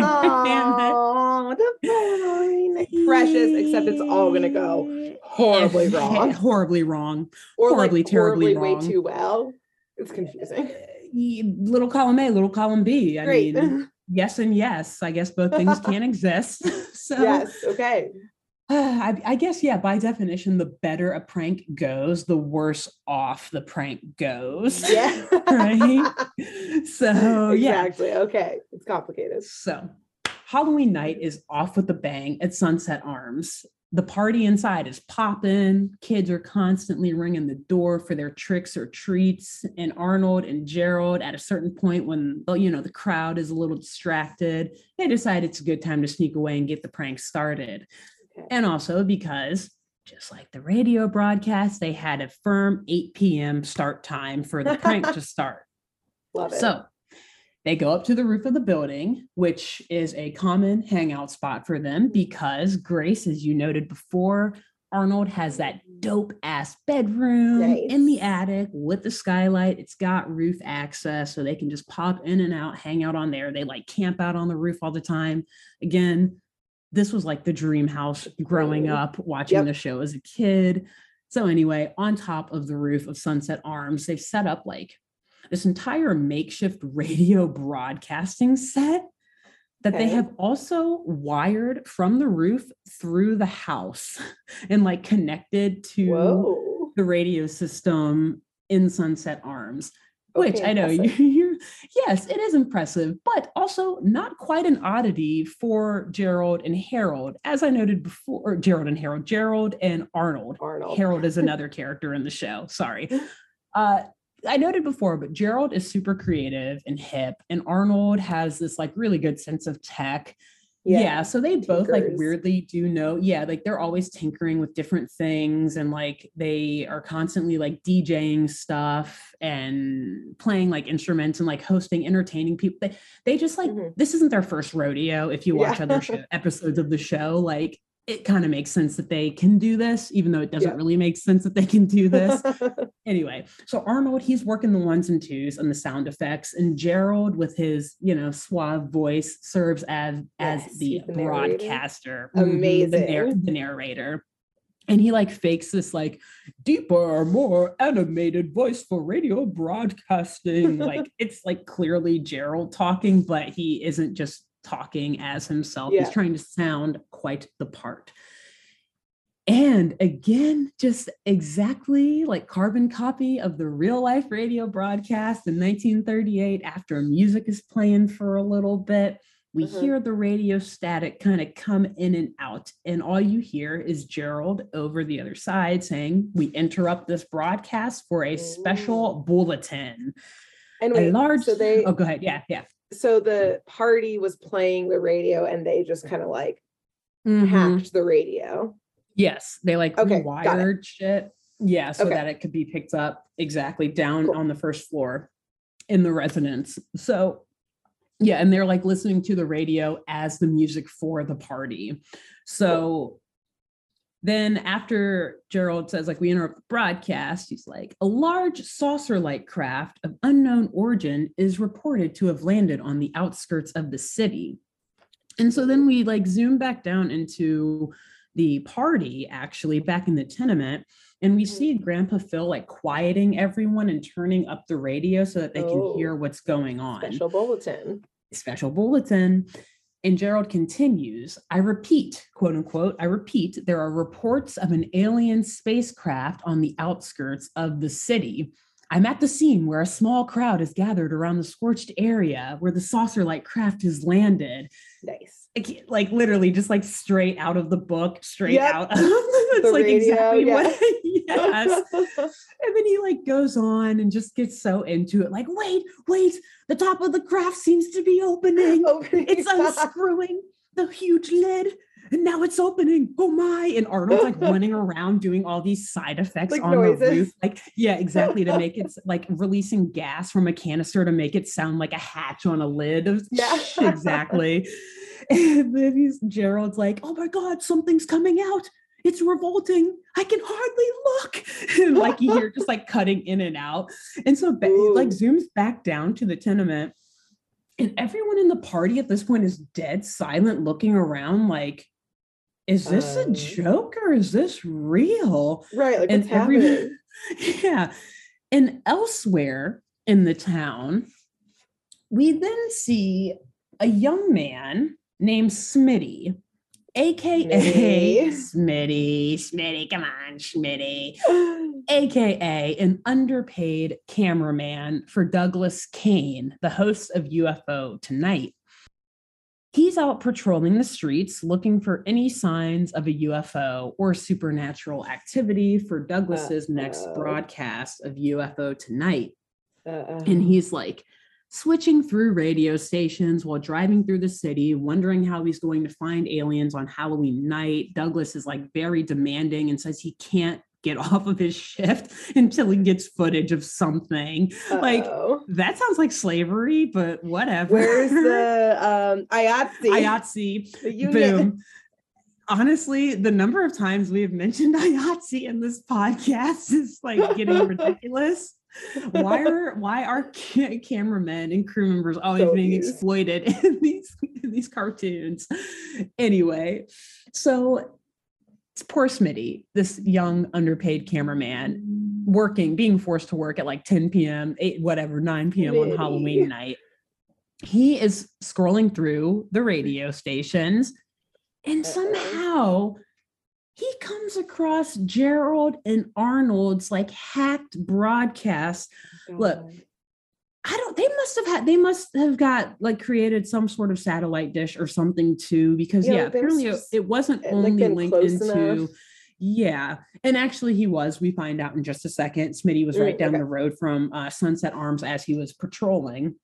Oh, <laughs> the precious, except it's all gonna go horribly wrong. horribly wrong Or horribly, like terribly horribly wrong. way too well. It's confusing. Little column A, little column B. I Great. mean, yes and yes. I guess both things can <laughs> exist. <laughs> so, yes. Okay. <sighs> I, I guess, yeah, by definition, the better a prank goes, the worse off the prank goes. Yeah. <laughs> right? So, yeah. Exactly. Okay. It's complicated. So, Halloween night is off with a bang at Sunset Arms. The party inside is popping. Kids are constantly ringing the door for their tricks or treats. And Arnold and Gerald, at a certain point, when you know the crowd is a little distracted, they decide it's a good time to sneak away and get the prank started. And also because, just like the radio broadcast, they had a firm 8 p.m. start time for the prank to <laughs> start. Love it. So they go up to the roof of the building, which is a common hangout spot for them because Grace, as you noted before, Arnold has that dope ass bedroom in the attic with the skylight. It's got roof access, so they can just pop in and out, hang out on there. They like camp out on the roof all the time. Again, this was like the dream house growing up, watching Yep. the show as a kid. So, anyway, on top of the roof of Sunset Arms, they've set up like this entire makeshift <laughs> radio broadcasting set that they have also wired from the roof through the house <laughs> and like connected to Whoa. the radio system in Sunset Arms. Which Okay, I know impressive. <laughs> you're, yes, it is impressive, but also not quite an oddity for Gerald and Harold. As I noted before, or Gerald and Harold, Gerald and Arnold. Arnold. Harold is another character in the show. Sorry. Uh, I noted before, but Gerald is super creative and hip, and Arnold has this like really good sense of tech. Yeah. so they both like weirdly do know. Yeah, like they're always tinkering with different things, and like they are constantly like DJing stuff and playing like instruments and like hosting, entertaining people. They they just like Mhm. this isn't their first rodeo. If you watch Yeah. other <laughs> show, episodes of the show, like it kind of makes sense that they can do this, even though it doesn't Yeah. really make sense that they can do <laughs> this. anyway, so Arnold, he's working the ones and twos and the sound effects, and Gerald, with his you know suave voice, serves as as the the broadcaster, Mhm, the, nar- Amazing. the narrator. And he like fakes this like deeper, more animated voice for radio broadcasting. like <laughs> it's like clearly Gerald talking, but he isn't just talking as himself. Yeah. He's trying to sound quite the part. And again, just exactly like carbon copy of the real life radio broadcast in 1938 after music is playing for a little bit. We Mhm. hear the radio static kind of come in and out, and all you hear is Gerald over the other side saying, We interrupt this broadcast for a special bulletin. and A large, so they oh, go ahead. Yeah, yeah. So the party was playing the radio and they just kind of like Mhm. hacked the radio. Yes, they like Okay, rewired shit. Yeah, so Okay. that it could be picked up exactly down Cool. on the first floor in the residence. So yeah, and they're like listening to the radio as the music for the party. So then after Gerald says like we interrupt the broadcast, he's like a large saucer-like craft of unknown origin is reported to have landed on the outskirts of the city. And so then we like zoom back down into the party actually back in the tenement and we Mhm. see grandpa phil like quieting everyone and turning up the radio so that they can Oh. hear what's going on Special bulletin. special bulletin and gerald continues i repeat quote unquote i repeat there are reports of an alien spacecraft on the outskirts of the city i'm at the scene where a small crowd is gathered around the scorched area where the saucer like craft has landed Nice. Can't- like literally just like straight out of the book, straight Yep. out. <laughs> it's The like radio, exactly yeah. what <laughs> yes. And then he like goes on and just gets so into it, like, wait, wait, the top of the craft seems to be opening. <laughs> Opening It's unscrewing the huge lid. And now it's opening. Oh my. And Arnold's like <laughs> running around doing all these side effects Like on the roof. Like, yeah, exactly. To make it <laughs> like releasing gas from a canister to make it sound like a hatch on a lid. Yeah. <laughs> exactly. And then he's Gerald's like, oh my God, something's coming out. It's revolting. I can hardly look. And like you hear just like cutting in and out. And so like zooms back down to the tenement. And everyone in the party at this point is dead silent, looking around like, is this a Um, joke or is this real? right. Like and what's every <laughs> happening? yeah and elsewhere in the town we then see a young man named smitty aka smitty smitty come on smitty <laughs> aka an underpaid cameraman for douglas kane the host of ufo tonight He's out patrolling the streets looking for any signs of a UFO or supernatural activity for Douglas's next Uh-oh. broadcast of UFO Tonight. Uh, And he's like switching through radio stations while driving through the city, wondering how he's going to find aliens on Halloween night. Douglas is like very demanding and says he can't get <laughs> off of his shift until he gets footage of something. like, uh-oh. That sounds like slavery, but whatever. where's the <laughs> um IATSE? IATSE? the unit? Boom. Honestly, the number of times we have mentioned <laughs> IATSE in this podcast is like getting ridiculous. Why are why are ca- cameramen and crew members always So being exploited in these in these cartoons? Anyway, so poor Smitty, this young underpaid cameraman working, being forced to work at like 10 p.m., 8, whatever, 9 p.m. on Halloween night. He is scrolling through the radio stations and somehow he comes across Gerald and Arnold's like hacked broadcast. Look, God. I don't, they must have had, they must have got like created some sort of satellite dish or something too, because Yeah, yeah, like, apparently it, it wasn't eh, only linked into, enough. yeah. And actually he was, we find out in just a second. Smitty was right Mm, down okay. the road from uh, Sunset Arms as he was patrolling.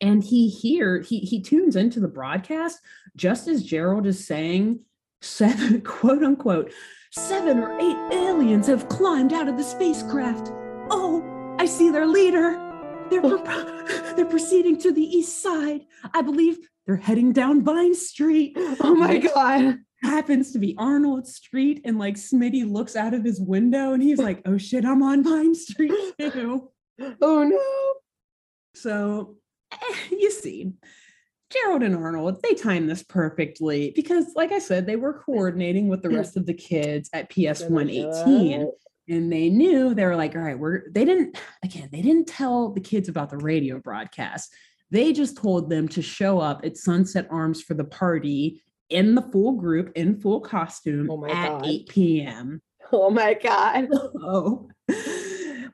And he here he he tunes into the broadcast just as Gerald is saying seven <laughs> quote unquote seven or eight aliens have climbed out of the spacecraft. Oh, I see their leader. They're pro- they're proceeding to the east side. I believe they're heading down Vine Street. Oh my god. Happens to be Arnold Street, and like Smitty looks out of his window and he's like, "Oh shit, I'm on Vine Street <gasps> too." Oh no. So eh, you see, Gerald and Arnold, they timed this perfectly because, like I said, they were coordinating with the <clears throat> rest of the kids at PS 118. And they knew they were like, all right, we're they didn't again, they didn't tell the kids about the radio broadcast. They just told them to show up at Sunset Arms for the party in the full group, in full costume Oh my at God. 8 p.m. Oh my god. <laughs> Oh.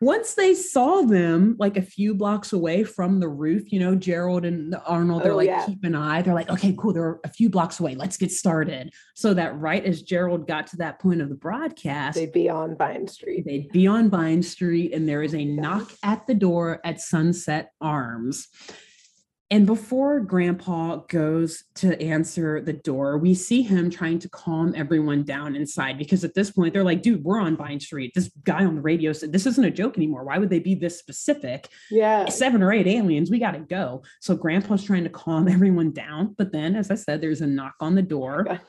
Once they saw them like a few blocks away from the roof, you know, Gerald and Arnold, they're Oh, like, yeah. keep an eye. They're like, okay, cool. They're a few blocks away. Let's get started. So that right as Gerald got to that point of the broadcast, They'd be on Vine Street. they'd be on Vine Street and there is a my knock at the door at Sunset Arms. And before Grandpa goes to answer the door, we see him trying to calm everyone down inside because at this point they're like, dude, we're on Vine Street. This guy on the radio said this isn't a joke anymore. Why would they be this specific? Yeah. Seven or eight aliens, we got to go. So Grandpa's trying to calm <laughs> everyone down. But then, as I said, there's a knock on the door. God.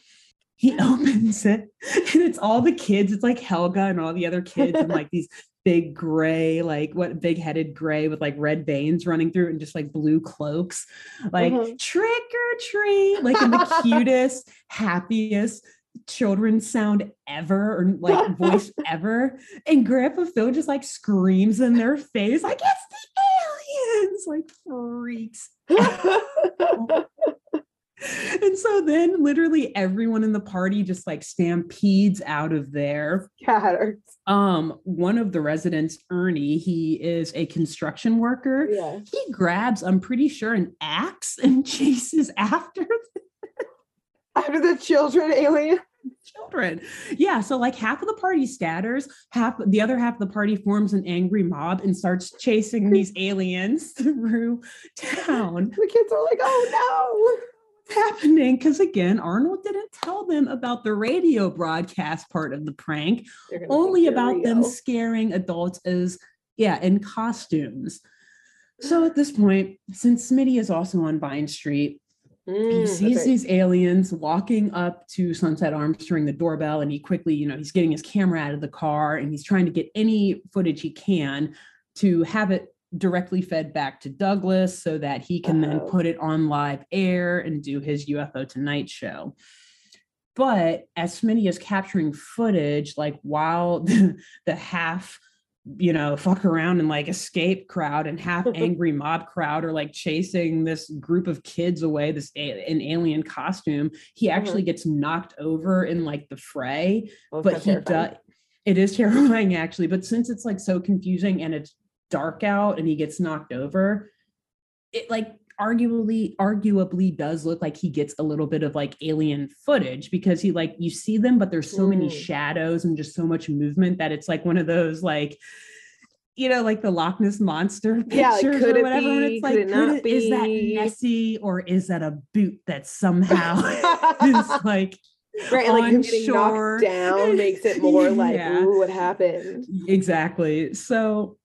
He <laughs> opens it and it's all the kids. It's like Helga and all the other kids and like these big gray, like what big headed gray with like red veins running through it and just like blue cloaks, like Mhm. trick or treat, like in the <laughs> cutest, happiest children's sound ever or like voice <laughs> ever. And Grandpa Phil just like screams in their face, like it's the aliens, like freaks <laughs> <laughs> and so then literally everyone in the party just like stampedes out of there. Catters. Um, one of the residents, Ernie, he is a construction worker. Yeah. He grabs, I'm pretty sure, an axe and <laughs> chases after the After the children alien. children. Yeah, so like half of the party scatters, half the other half of the party forms an angry mob and starts chasing these <laughs> aliens through town. The kids are like, oh happening because again arnold didn't tell them about the radio broadcast part of the prank no. They're gonna think only about them scaring adults as yeah in costumes so at this point since smitty is also on vine street Mm, he sees right. these aliens walking up to sunset arms to ring the doorbell and he quickly you know he's getting his camera out of the car and he's trying to get any footage he can to have it directly fed back to douglas so that he can then Uh-oh. put it on live air and do his ufo tonight show. But as smitty is capturing footage like while <laughs> the, the half you know fuck around and like escape crowd and half <laughs> angry mob crowd are like chasing this group of kids away this a- an alien costume he mm-hmm. actually gets knocked over in like the fray. Oh, that's but he does it is <laughs> terrifying actually. But since it's like so confusing and it's dark out and he gets knocked over it like arguably arguably does look like he gets a little bit of like alien footage because he like you see them but there's so many Mm. shadows and just so much movement that it's like one of those like you know like the Loch Ness monster Yeah, like, pictures could or it whatever and be? it's Could like it not is that? Nessie or is that a boot that <laughs> somehow <laughs> is like right, and, like him getting knocked down makes it <laughs> more like, Yeah. ooh, what happened? Exactly. So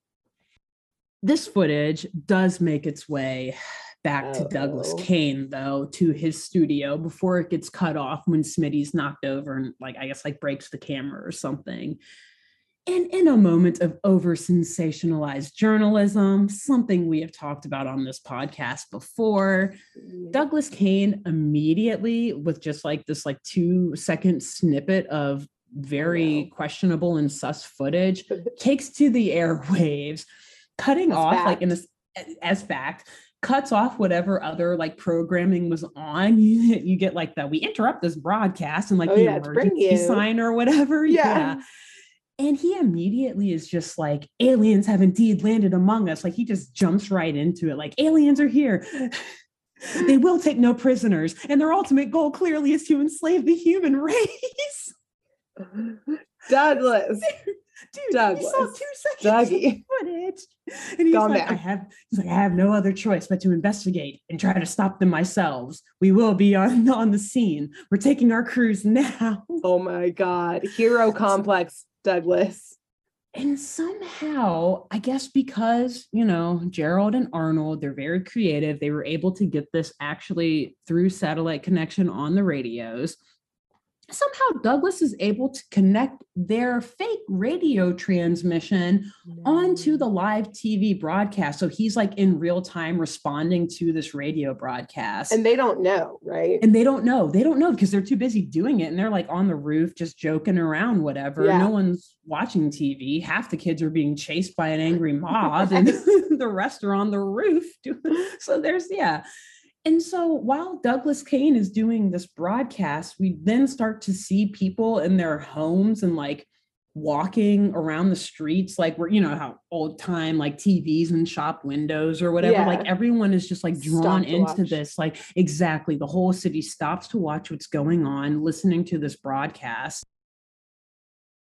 this footage does make its way back to Douglas oh. Kane, though, to his studio before it gets cut off when Smitty's knocked over and, like, I guess, like breaks the camera or something. And in a moment of over sensationalized journalism, something we have talked about on this podcast before, mm. Douglas Kane immediately, with just like this like two second snippet of very no. questionable and sus footage <laughs> takes to the airwaves, cutting As off like in this as fact, cuts off whatever other like programming was on. You, <laughs> you get like the we interrupt this broadcast and like Oh, the yeah, emergency sign or whatever. Yeah. And he immediately is just like, aliens have indeed landed among us. Like he just jumps right into it. Like aliens are here. <laughs> they will take no prisoners. And their ultimate goal clearly is to enslave the human <laughs> race. Douglas. Dude, you saw Douglas. two seconds Dougie. of footage. And he's Calm like. I have he's like, I have no other choice but to investigate and try to stop them myself. We will be on, <laughs> on the scene. We're taking our cruise now. Oh my God. Hero <laughs> complex, Douglas. And somehow, I guess because, you know, Gerald and Arnold, they're very creative. They were able to get this actually through satellite connection on the radios. Somehow, Douglas is able to connect their fake radio transmission onto the mm. live TV broadcast. So he's like in real time responding to this radio broadcast. And they don't know, right? and they don't know. They don't know because they're too busy doing it. And they're like on the roof, just joking around, whatever. Yeah. No one's watching TV. Half the kids are being chased by an angry mob, <laughs> and <laughs> the rest are on the roof. doing- <laughs> So there's, yeah. And so while Douglas Kane is doing this broadcast, we then start to see people in their homes and like walking around the streets, like we're, you know, how old time like TVs and shop windows or whatever. Like everyone is just like drawn into watch. this. Like exactly. The whole city stops to watch what's going on, listening to this broadcast.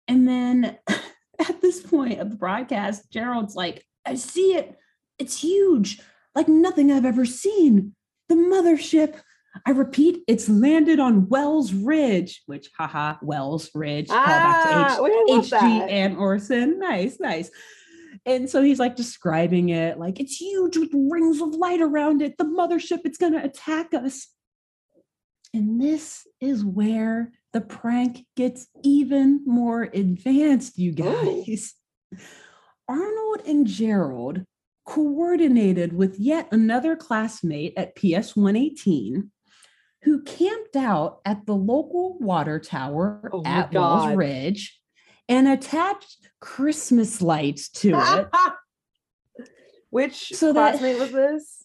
And then <laughs> at this point of the broadcast, Gerald's like, I see it. It's huge, like nothing I've ever seen. The mothership. I repeat, it's landed on Wells Ridge, which, haha, Wells Ridge. Call back to H- Ah, wait, H.G. Ann Orson. Nice, nice. And so he's like describing it like it's huge with rings of light around it. The mothership, it's going to attack us. And this is where the prank gets even more advanced, you guys. <laughs> Arnold and Gerald coordinated with yet another classmate at PS 118 who camped out at the local water tower Oh at Wells God. Ridge and attached Christmas lights to it. <laughs> Which So that- classmate was this?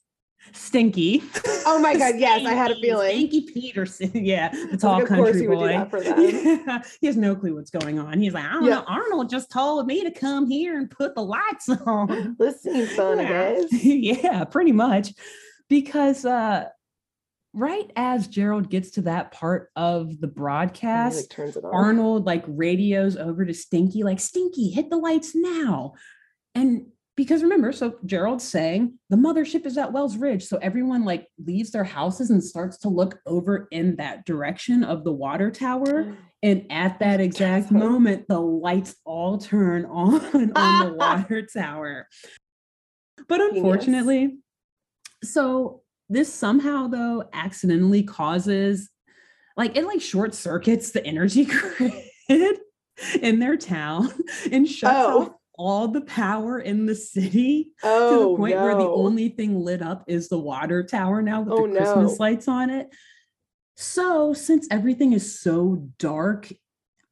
Stinky. Oh my God, yes, I had a feeling. Stinky Peterson. <laughs> Yeah, the tall country he would do boy. that for <laughs> them. Yeah, he has no clue what's going on. He's like, I don't know. Arnold just told me to come here and put the lights <laughs> on. This seems fun, yeah. guess. yeah, pretty much. Because uh right as Gerald gets to that part of the broadcast, like, turns it. Arnold like radios over to Stinky, like, Stinky, hit the lights now. And because remember, so Gerald's saying the mothership is at Wells Ridge. So everyone like leaves their houses and starts to look over in that direction of the water tower. And at that exact moment, the lights all turn <laughs> on on the <laughs> water tower. But unfortunately, so this somehow though accidentally causes like it like short circuits the energy <laughs> grid in their town and shuts Oh. off all the power in the city oh, to the point where the only thing lit up is the water tower now with Oh, the Christmas no. lights on it. So, since everything is so dark,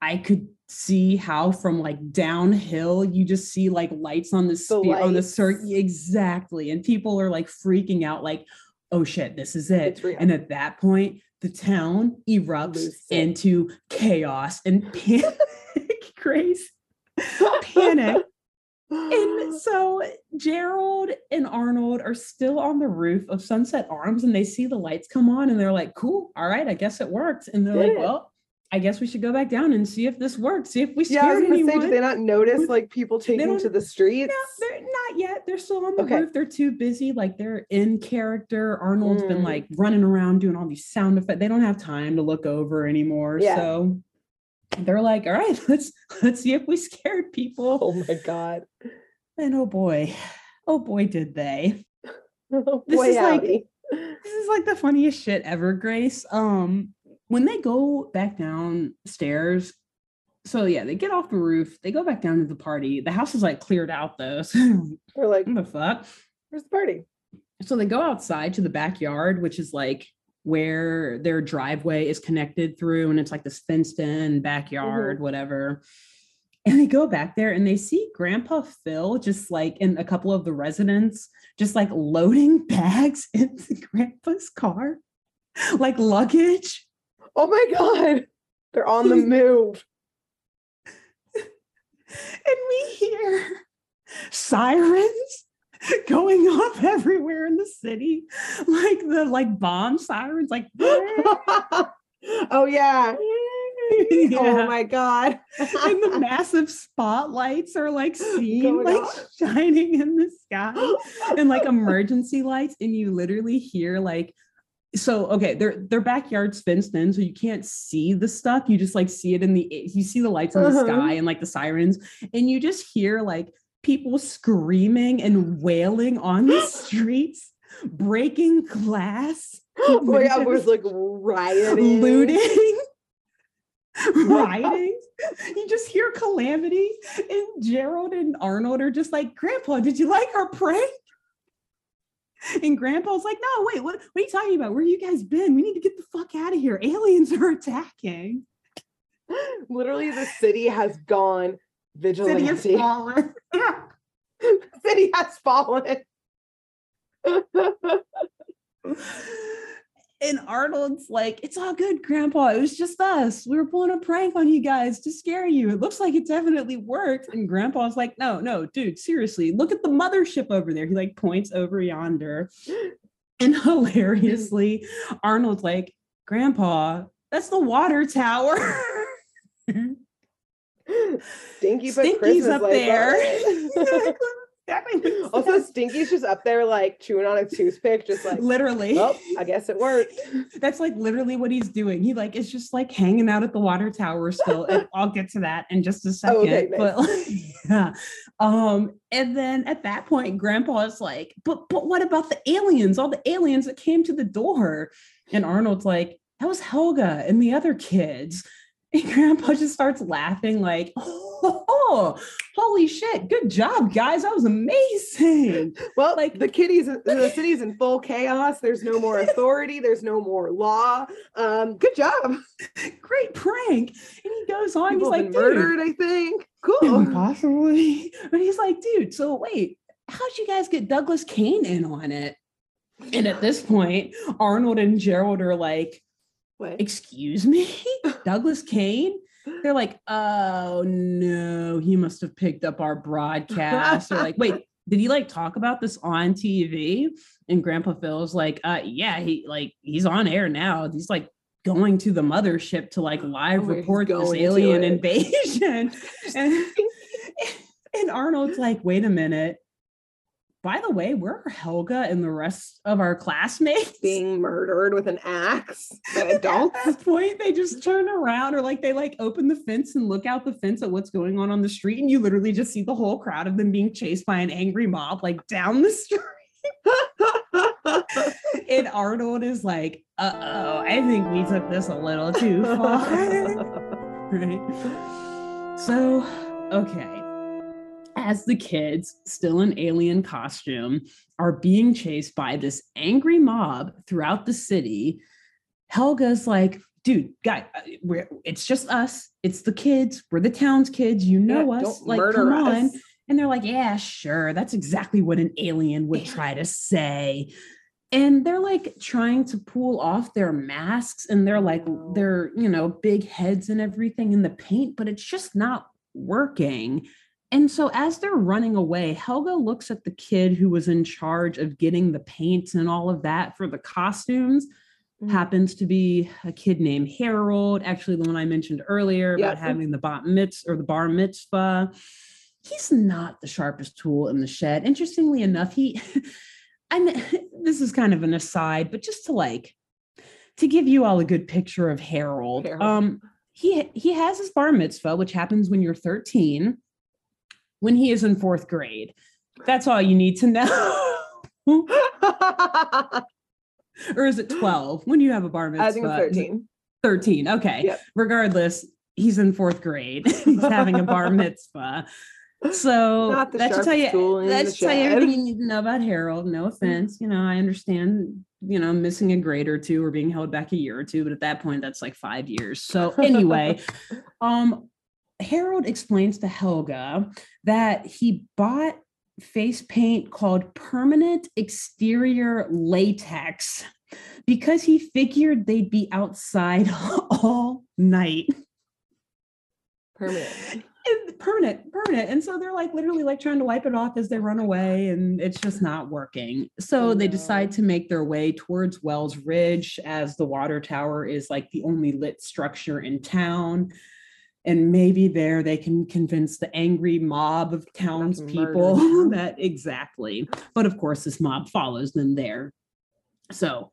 I could see how from like downhill you just see like lights on the spear on the circuit exactly and people are like freaking out like oh shit this is it. And at that point the town erupts into chaos and <laughs> panic grace <laughs> panic and <gasps> so Gerald and Arnold are still on the roof of Sunset Arms and they see the lights come on and they're like, cool, all right, I guess it worked. And they're Did like, it. well, I guess we should go back down and see if this works, see if we yeah, I was scared anyone. say, did they not notice like people taking to the streets? no, they're not yet. They're still on the Okay. roof. They're too busy. Like they're in character. Arnold's been Mm. like running around doing all these sound effects. They don't have time to look over anymore. Yeah. So they're like, all right, <laughs> let's let's see if we scared people. Oh my god. And oh boy, oh boy, did they. <laughs> Oh, This boy, is like- This is like the funniest shit ever, Grace. Um, when they go back downstairs, so yeah, they get off the roof, they go back down to the party. The house is like cleared out though. <laughs> So We're like, what the fuck? where's the party? So they go outside to the backyard, which is like where their driveway is connected through, and it's like this fenced in backyard, whatever. And they go back there and they see Grandpa Phil just like in a couple of the residents, just like loading <laughs> bags into Grandpa's car, like luggage. Oh my god. They're on the move. <laughs> And we hear sirens going off <laughs> everywhere in the city, like the like bomb sirens, like oh yeah. <laughs> Yeah. Oh my god. and the <laughs> massive spotlights are like seen Going like shining in the sky <laughs> and like emergency lights and you literally hear like so okay their their backyard's fenced in so you can't see the stuff you just like see it in the you see the lights in the Uh-huh. sky and like the sirens and you just hear like people screaming and wailing on the <gasps> streets breaking glass oh my god, windows, was like rioting. looting, <laughs> rioting. You just hear calamity, and Gerald and Arnold are just like, "Grandpa, did you like our prank?" And Grandpa's like, "No, wait, what? What are you talking about? Where have you guys been? We need to get the fuck out of here. Aliens are attacking. <laughs> Literally, the city has gone vigilante. <laughs> City has fallen." Yeah. The city has fallen. And Arnold's like, it's all good, Grandpa. It was just us. We were pulling a prank on you guys to scare you. It looks like it definitely worked. And Grandpa's like, no, no, dude, seriously, look at the mothership over there. He like points over yonder. And <laughs> hilariously, Arnold's like, Grandpa, that's the water tower. <laughs> Stinky but Stinky's Christmas up lights <laughs> <laughs> there. on. also, Stinky's just up there like chewing on a toothpick, just like, literally. oh, I guess it worked. <laughs> That's like literally what he's doing. He like is just like hanging out at the water tower still, and <laughs> I'll get to that in just a second. Oh, okay, But yeah, um, and then at that point, Grandpa is like, "But but what about the aliens? All the aliens that came to the door?" And Arnold's like, "That was Helga and the other kids." And <laughs> Grandpa just starts laughing, like, <laughs> "Oh, holy shit! Good job, guys! That was amazing." <laughs> Well, Like- the kitties, the city's in full chaos. There's no more authority. There's no more law. Um, good job. Great prank. And he goes on. People he's like, "Dude, murdered. I think. Cool. Possibly. But he's like, dude, so wait, how'd you guys get Douglas Kane in on it? And at this point, Arnold and Gerald are like, What? excuse me, <laughs> Douglas Kane? They're like, oh no, he must have picked up our broadcast. Or like, wait, <laughs> did he like talk about this on TV? And Grandpa Phil's like, uh, yeah, he like he's on air now. He's like going to the mothership to like live Oh, report this alien invasion. <laughs> and, and Arnold's like, wait a minute. By the way, where are Helga and the rest of our classmates? <laughs> Being murdered with an axe by <laughs> At adults. that point, they just turn around or like they like open the fence and look out the fence at what's going on on the street, and you literally just see the whole crowd of them being chased by an angry mob like down the street. <laughs> And Arnold is like, "Uh oh, I think we took this a little too far." right? So, okay. As the kids, still in alien costume, are being chased by this angry mob throughout the city, Helga's like, dude, guy, uh, we're, it's just us. It's the kids. We're the town's kids. You know Yeah, us. Like, come on. And they're like, yeah, sure. That's exactly what an alien would <laughs> try to say. And they're like trying to pull off their masks and they're like, their, you know, big heads and everything in the paint, but it's just not working. And so as they're running away, Helga looks at the kid who was in charge of getting the paint and all of that for the costumes. Mhm. Happens to be a kid named Harold, actually the one I mentioned earlier about Yep. having the bat mitzvah or the bar mitzvah he's not the sharpest tool in the shed. Interestingly enough, he <laughs> I mean <laughs> this is kind of an aside, but just to like to give you all a good picture of Harold. Harold. Um he he has his bar mitzvah, which happens when you're 13, when he is in fourth grade. That's all you need to know. or is it 12? When do you have a bar mitzvah? I think it's 13. 13. Okay. Yep. Regardless, he's in fourth grade. <laughs> he's having a bar mitzvah. So that should tell you that should tell you everything you need to know about Harold. No offense, you know, I understand, you know, missing a grade or two or being held back a year or two, but at that point, that's like five years. So <laughs> anyway, um, Harold explains to Helga that he bought face paint called permanent exterior latex because he figured they'd be outside <laughs> all night. Permanent. And permanent, permanent. And so they're like literally like trying to wipe it off as they run away, and it's just not working. So Oh, they decide to make their way towards Wells Ridge as the water tower is like the only lit structure in town. And maybe there they can convince the angry mob of townspeople <laughs> that exactly. But of course, this mob follows them there. So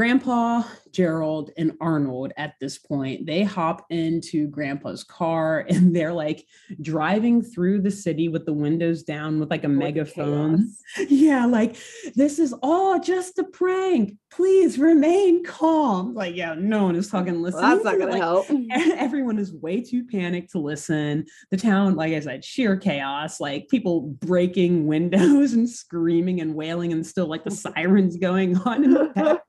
Grandpa, Gerald, and Arnold at this point, they hop into Grandpa's car <laughs> and they're like driving through the city with the windows down with like a megaphone. chaos. <laughs> Yeah, like this is all just a prank. Please remain calm. Like, yeah, no one is fucking Well, that's not gonna Like, help. everyone is way too panicked to listen. The town, like I said, sheer chaos, like people breaking <laughs> windows and screaming and wailing, and still like the sirens going on in the background.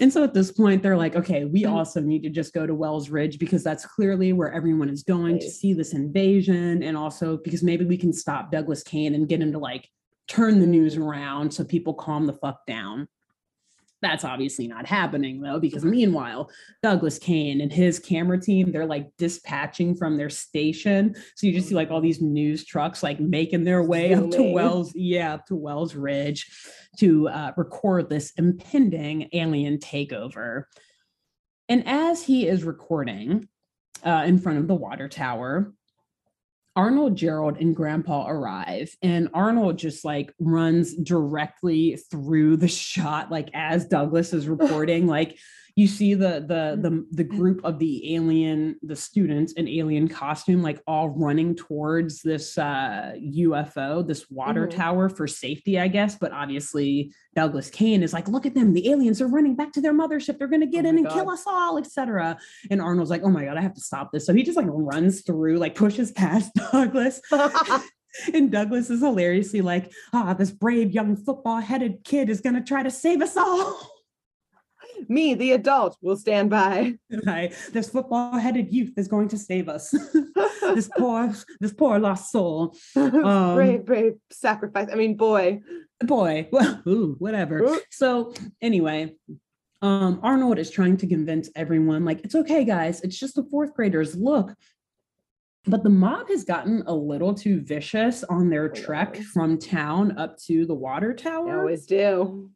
And so at this point, they're like, okay, we mm-hmm. also need to just go to Wells Ridge because that's clearly where everyone is going to see this invasion. And also because maybe we can stop Douglas Kane and get him to like turn the news around so people calm the fuck down. That's obviously not happening though, because meanwhile, Douglas Kane and his camera team, they're like dispatching from their station. So you just see like all these news trucks like making their way up to Wells, yeah, up to Wells Ridge to uh, record this impending alien takeover. And as he is recording uh, in front of the water tower, Arnold, Gerald, and Grandpa arrive, and Arnold just like runs directly through the <laughs> shot, like as Douglas is reporting. like you see the the the the group of the alien, the students in alien costume, like all running towards this uh, UFO, this water Mhm. tower for safety, I guess. But obviously, Douglas Kane is like, "Look at them! The aliens are running back to their mothership. They're going to get Oh in and kill us all, etc." And Arnold's like, "Oh my god, I have to stop this!" So he just like runs through, like pushes past <laughs> Douglas, <laughs> and Douglas is hilariously like, "Ah, this brave young football-headed kid is going to try to save us all." <laughs> Me, the adult, will stand by. Like, this football-headed youth is going to save us. <laughs> this poor, this poor lost soul. <laughs> Um, brave, brave sacrifice. I mean, boy. boy <laughs> well ooh, whatever Ooh. so anyway um arnold is trying to convince everyone like it's okay guys it's just the fourth graders look but the mob has gotten a little too vicious on their trek from town up to the water They tower always do.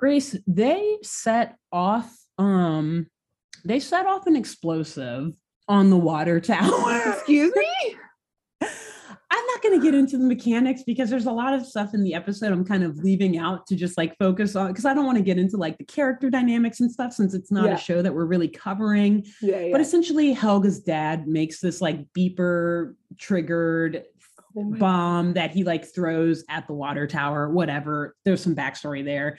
Grace they set off um they set off an explosive on the water tower <laughs> Excuse me? I'm not going to get into the mechanics because there's a lot of stuff in the episode I'm kind of leaving out to just like focus on because I don't want to get into like the character dynamics and stuff since it's not Yeah. a show that we're really covering. Yeah, yeah. But essentially, Helga's dad makes this like beeper triggered Oh bomb that he like throws at the water tower, whatever. There's some backstory there.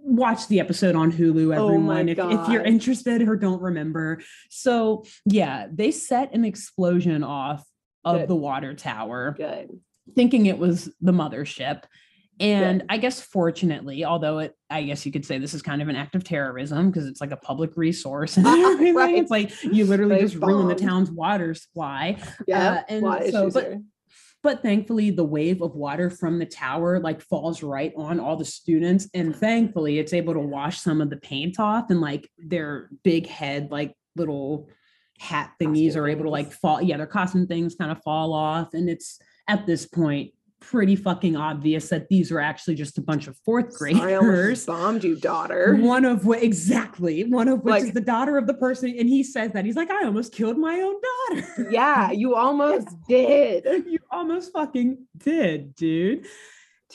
Watch the episode on Hulu, Oh everyone, if, if you're interested or don't remember. So, yeah, they set an explosion off of Good. the water tower, Good. thinking it was the mothership. And I guess, fortunately, although it, I guess you could say this is kind of an act of terrorism because it's like a public resource and <laughs> everything. Right. It's like you literally They just ruin the town's water supply. Yeah. Uh, and so, but-. But thankfully, the wave of water from the tower like falls right on all the students. And thankfully, it's able to wash some of the paint off and like their big head, like little hat thingies Costume are able to like fall. Yeah, their costume things kind of fall off. And it's at this point pretty fucking obvious that these are actually just a bunch of fourth Sorry, I almost graders. bombed you, daughter. One of which exactly one of which is the daughter of the person, and he says that he's like, I almost killed my own daughter. Yeah, you <laughs> almost did. you almost fucking did, dude.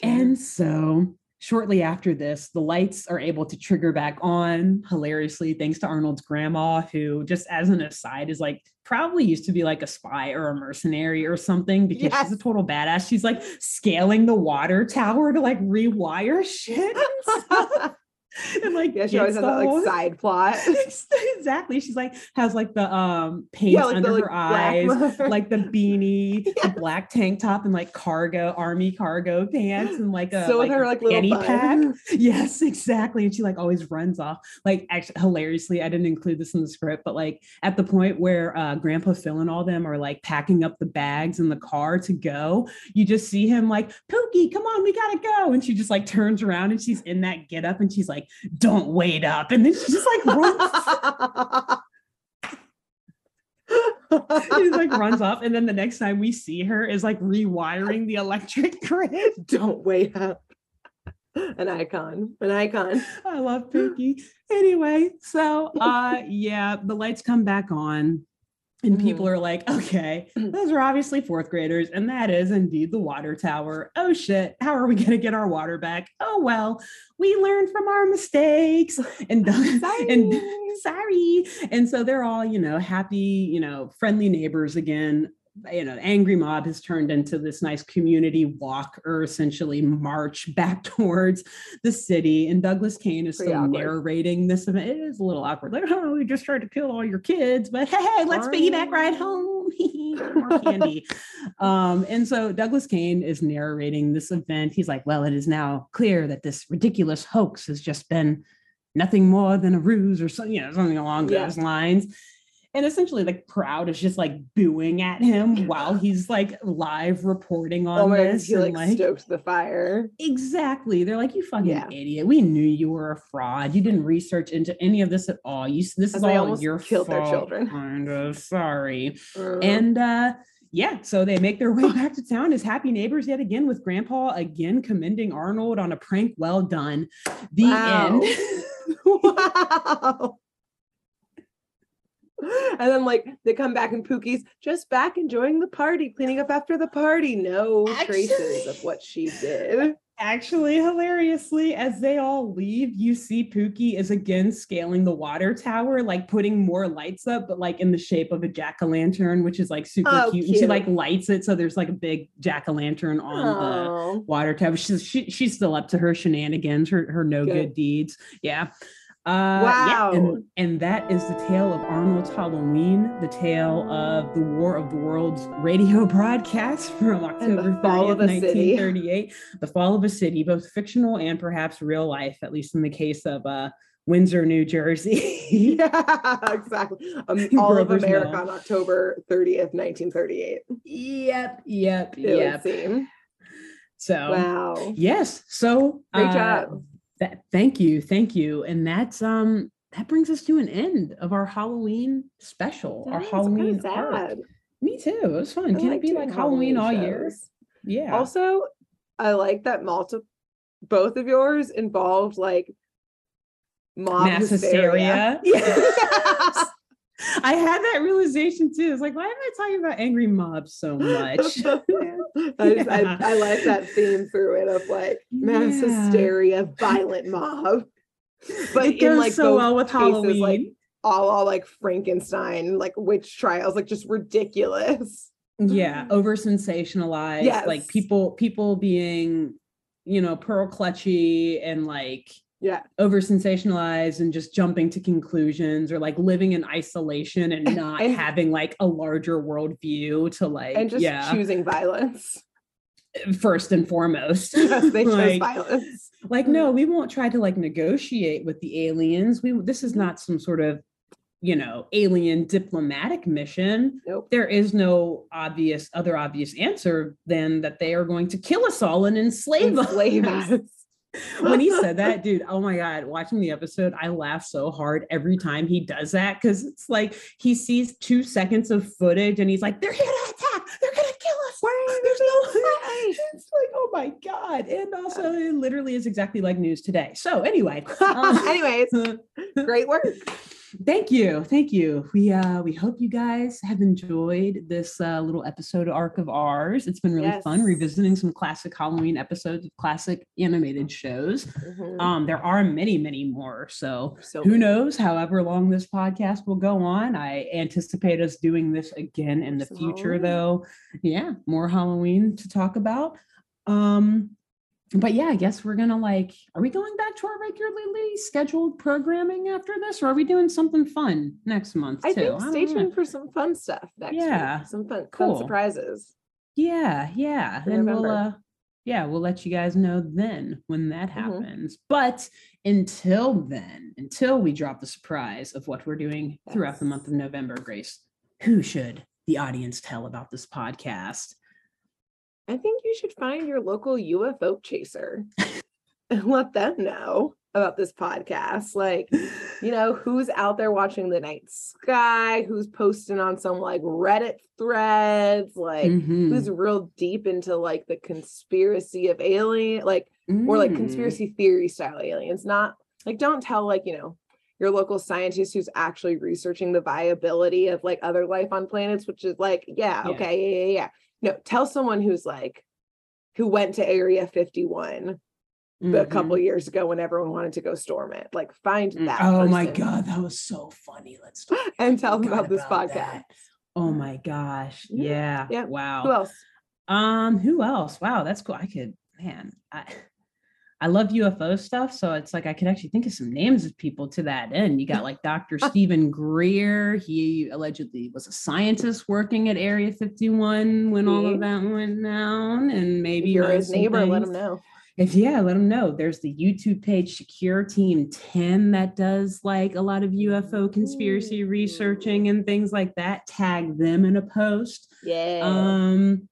And so shortly after this, the lights are able to trigger back on hilariously, thanks to Arnold's grandma, who, just as an aside, is like probably used to be like a spy or a mercenary or something because Yes. she's a total badass. She's like scaling the water tower to like rewire shit. <laughs> <laughs> and like Yeah, she always has that like side plot. <laughs> exactly. She's like has like the um paint Yeah, like under the like her eyes, like the beanie, Yeah. <laughs> the black tank top, and like cargo army cargo pants, and like a so with like, her like little pack. Yes, exactly. And she like always runs off. Like actually hilariously, I didn't include this in the script, but like at the point where uh Grandpa Phil and all them are like packing up the bags in the car to go, you just see him like, Pookie, come on, we gotta go. And she just like turns around and she's in that get up and she's like, Don't wait up. And then she just like runs <laughs> <laughs> she like runs off and then the next time we see her is like rewiring the electric <laughs> grid Don't wait up. An icon. An icon. i love Pookie. anyway so uh yeah the lights come back on and mm-hmm. people are like okay <clears throat> those are obviously fourth graders and that is indeed the water tower. Oh shit how are we going to get our water back? Oh well we learned from our mistakes. <laughs> And <laughs> <laughs> and sorry. And so they're all, you know, happy, you know, friendly neighbors again. You know, angry mob has turned into this nice community walk or essentially march <laughs> back towards the city. And Douglas Kane is Pretty still awkward. narrating this event. It is a little awkward. Like, oh, we just tried to kill all your kids, but hey, hey let's piggyback ride home. <laughs> More candy. Um, and so Douglas Kane is narrating this event. He's like, well, it is now clear that this ridiculous hoax has just been nothing more than a ruse or something, you know, something along Yeah. those lines. And essentially, like crowd is just like booing at him <laughs> while he's like live reporting on Oh my god, this. he and, like, like, stoked the fire. exactly. They're like, you fucking Yeah. idiot. We knew you were a fraud. You didn't research into any of this at all. You this is all your killed their fault, children. Kind of sorry. Uh, And uh yeah, so they make their way <laughs> back to town as happy neighbors yet again with grandpa again commending Arnold on a prank well done. The Wow. end. wow. <laughs> <laughs> And then like they come back and Pookie's just back enjoying the party, cleaning up after the party. No traces of what she <laughs> did. Actually, hilariously, as they all leave, you see Pookie is again scaling the water tower, like putting more lights up, but like in the shape of a jack-o'-lantern, which is like super Oh, cute. And she like lights it, so there's like a big jack-o'-lantern on the Oh, water tower. She's she, she's still up to her shenanigans, her her no good, Good. deeds. Yeah. Uh, yeah, Wow. and, and that is the tale of Arnold's Halloween, the tale of the War of the Worlds radio <laughs> broadcast from October fall 30th, of city. 1938. The fall of a city, both fictional and perhaps real life, at least in the case of uh, Windsor, New Jersey. <laughs> yeah, <laughs> exactly. Um, all of America Mill. on October 30th, 1938. yep, yep, It yep. So Wow. yes, so Great uh, job. That, thank you, thank you, and that's um that brings us to an end of our Halloween special, our That's Halloween arc. Me too. It was fun. I Can like it be like Halloween, all year? Yeah. Also, I like that multiple both of yours involved like mob hysteria. hysteria. <laughs> Yes. I had that realization too. It's like, why am I talking about angry mobs so much? I, <laughs> just, Yeah. I, I like that theme through it of like mass Yeah. hysteria, violent mob. But it in goes like so well with cases, Halloween. like all, all like Frankenstein, like witch trials, like just ridiculous. yeah mm. over sensationalized like people people being you know pearl clutchy and like Yeah. over sensationalized and just jumping to conclusions or like living in isolation and <laughs> not And- having like a larger worldview to like And just yeah choosing violence. first and foremost <laughs> Yes, they chose like, violence. like no mm. we won't try to like negotiate with the aliens we this is not some sort of you know alien diplomatic mission Nope. there is no obvious other obvious answer than that they are going to kill us all and enslave, Enslave <laughs> us. us. When he said that <laughs> dude oh my god watching the episode i laugh so hard every time he does that because it's like he sees two seconds of footage and he's like they're here to attack! They're gonna kill us! There's no way. it's like oh my god and also it literally is exactly like news today. So anyway um, <laughs> Anyways, <laughs> great work. Thank you. Thank you. We uh we hope you guys have enjoyed this uh little episode arc of ours. It's been really fun revisiting some classic halloween episodes of classic animated shows. Mhm. um there are many many more. So So who many. knows however long this podcast will go on. I anticipate us doing this again in the Some future though. Yeah more halloween to talk about. Um but yeah, I guess we're gonna like, are we going back to our regularly scheduled programming after this, or are we doing something fun next month? I too? think stay don't know. tuned for some fun stuff next Yeah. week. Some fun, Cool. fun surprises. Yeah, yeah. and we'll uh yeah, we'll let you guys know then when that Mhm. happens. But until then, until we drop the surprise of what we're doing throughout the month of November, Grace, who should the audience tell about this podcast? I think you should find your local UFO chaser and let them know about this podcast. Like, you know, <laughs> who's out there watching the night sky, who's posting on some like Reddit threads, like Mhm. who's real deep into like the conspiracy of alien, like or like Mm. conspiracy theory style aliens. Not like don't tell like, you know, your local scientist who's actually researching the viability of like other life on planets, which is like, yeah, Yeah. okay, yeah, yeah, yeah. No, tell someone who's like who went to Area 51 a Mhm. couple years ago when everyone wanted to go storm it. Like find Mm. that. Oh my god, that was so funny. Let's talk <laughs> And tell them forgot about this about podcast. that. Oh my gosh. Yeah, Yeah. yeah. Wow. Who else? Um, who else? Wow, that's cool. I could, man, I I love UFO stuff, so it's like I could actually think of some names of people to that end. You got like Dr. Steven Greer. He allegedly was a scientist working at Area 51 when all of that went down, and maybe you're his neighbor, let him know. If yeah, let them know. There's the YouTube page Secure Team 10 that does like a lot of UFO conspiracy researching and things like that. Tag them in a post. Yeah. Um,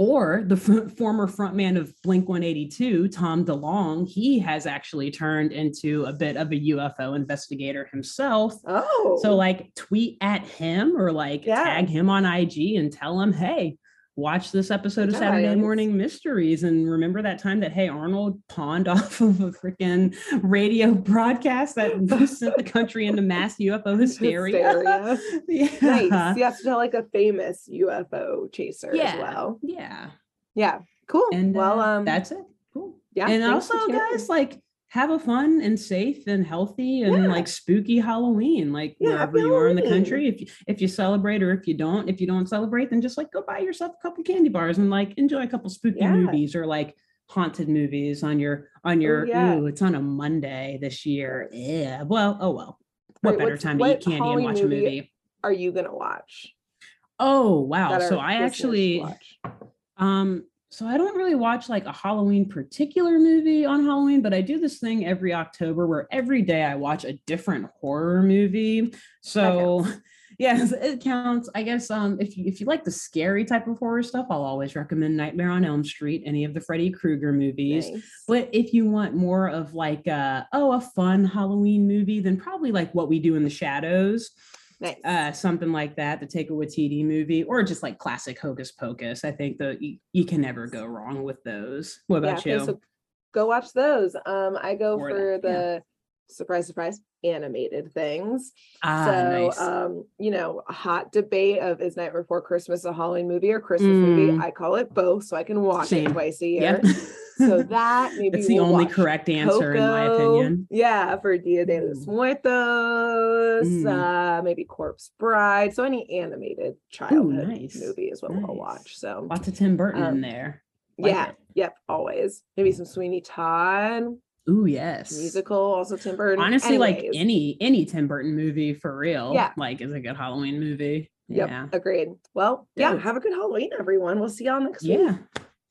or the f- former frontman of Blink 182, Tom DeLonge, he has actually turned into a bit of a UFO investigator himself. oh. So, like, tweet at him or like Yeah. tag him on IG and tell him, hey, watch this episode of Saturday. Morning Mysteries. And remember that time that, hey, Arnold pawned <laughs> off of a freaking radio broadcast that <laughs> sent the country into mass UFO hysteria? Hysteria. <laughs> yeah. nice. You have to tell like a famous UFO chaser Yeah. as well. Yeah. Yeah. Cool. And well, uh, um, that's it. Cool. yeah. and also, guys, like have a fun and safe and healthy and Yeah. like spooky Halloween, like Yeah, wherever you are in the country. If you, if you celebrate or if you don't, if you don't celebrate, then just like go buy yourself a couple candy bars and like enjoy a couple spooky Yeah. movies or like haunted movies on your on your. yeah. Ooh, it's on a Monday this year. Yeah. Well, oh well. What Right, better time to eat candy and watch a movie movie? are you gonna watch? Oh wow! So I actually. watch? Um, so I don't really watch like a Halloween particular movie on Halloween, but I do this thing every October where every day I watch a different horror movie. So <laughs> yes, it counts. I guess um if you if you like the scary type of horror stuff, I'll always recommend Nightmare on Elm Street, any of the Freddy Krueger movies. Nice. But if you want more of like uh oh a fun Halloween movie, then probably like what we do in the shadows Nice. uh, something like that, the Take Taika Waititi movie, or just like classic Hocus Pocus. I think that you, you can never go wrong with those. What yeah, about okay, you? so go watch those. Um, I go Or for that, yeah. the surprise, surprise animated things. ah, so nice. um, you know, a hot debate of is Night Before Christmas a Halloween movie or Christmas movie? Mm. I call it both, so I can watch Same. it twice a year. yep. <laughs> So that maybe That's the we'll only watch correct answer in my Coco. opinion. Yeah, for Dia de los Mm. Muertos, Mm. uh, maybe Corpse Bride. So any animated childhood nice. movie is what we'll Nice. watch. So Lots of Tim Burton in Um, there. Like yeah, it. yep, always. Maybe some Sweeney Todd Ooh, yes. musical, also Tim Burton. Honestly, like any any Tim Burton movie for real. Yeah. Like is a good Halloween movie. Yep, Yeah. agreed. Well, yeah, have a good Halloween, everyone. We'll see y'all next week. Yeah.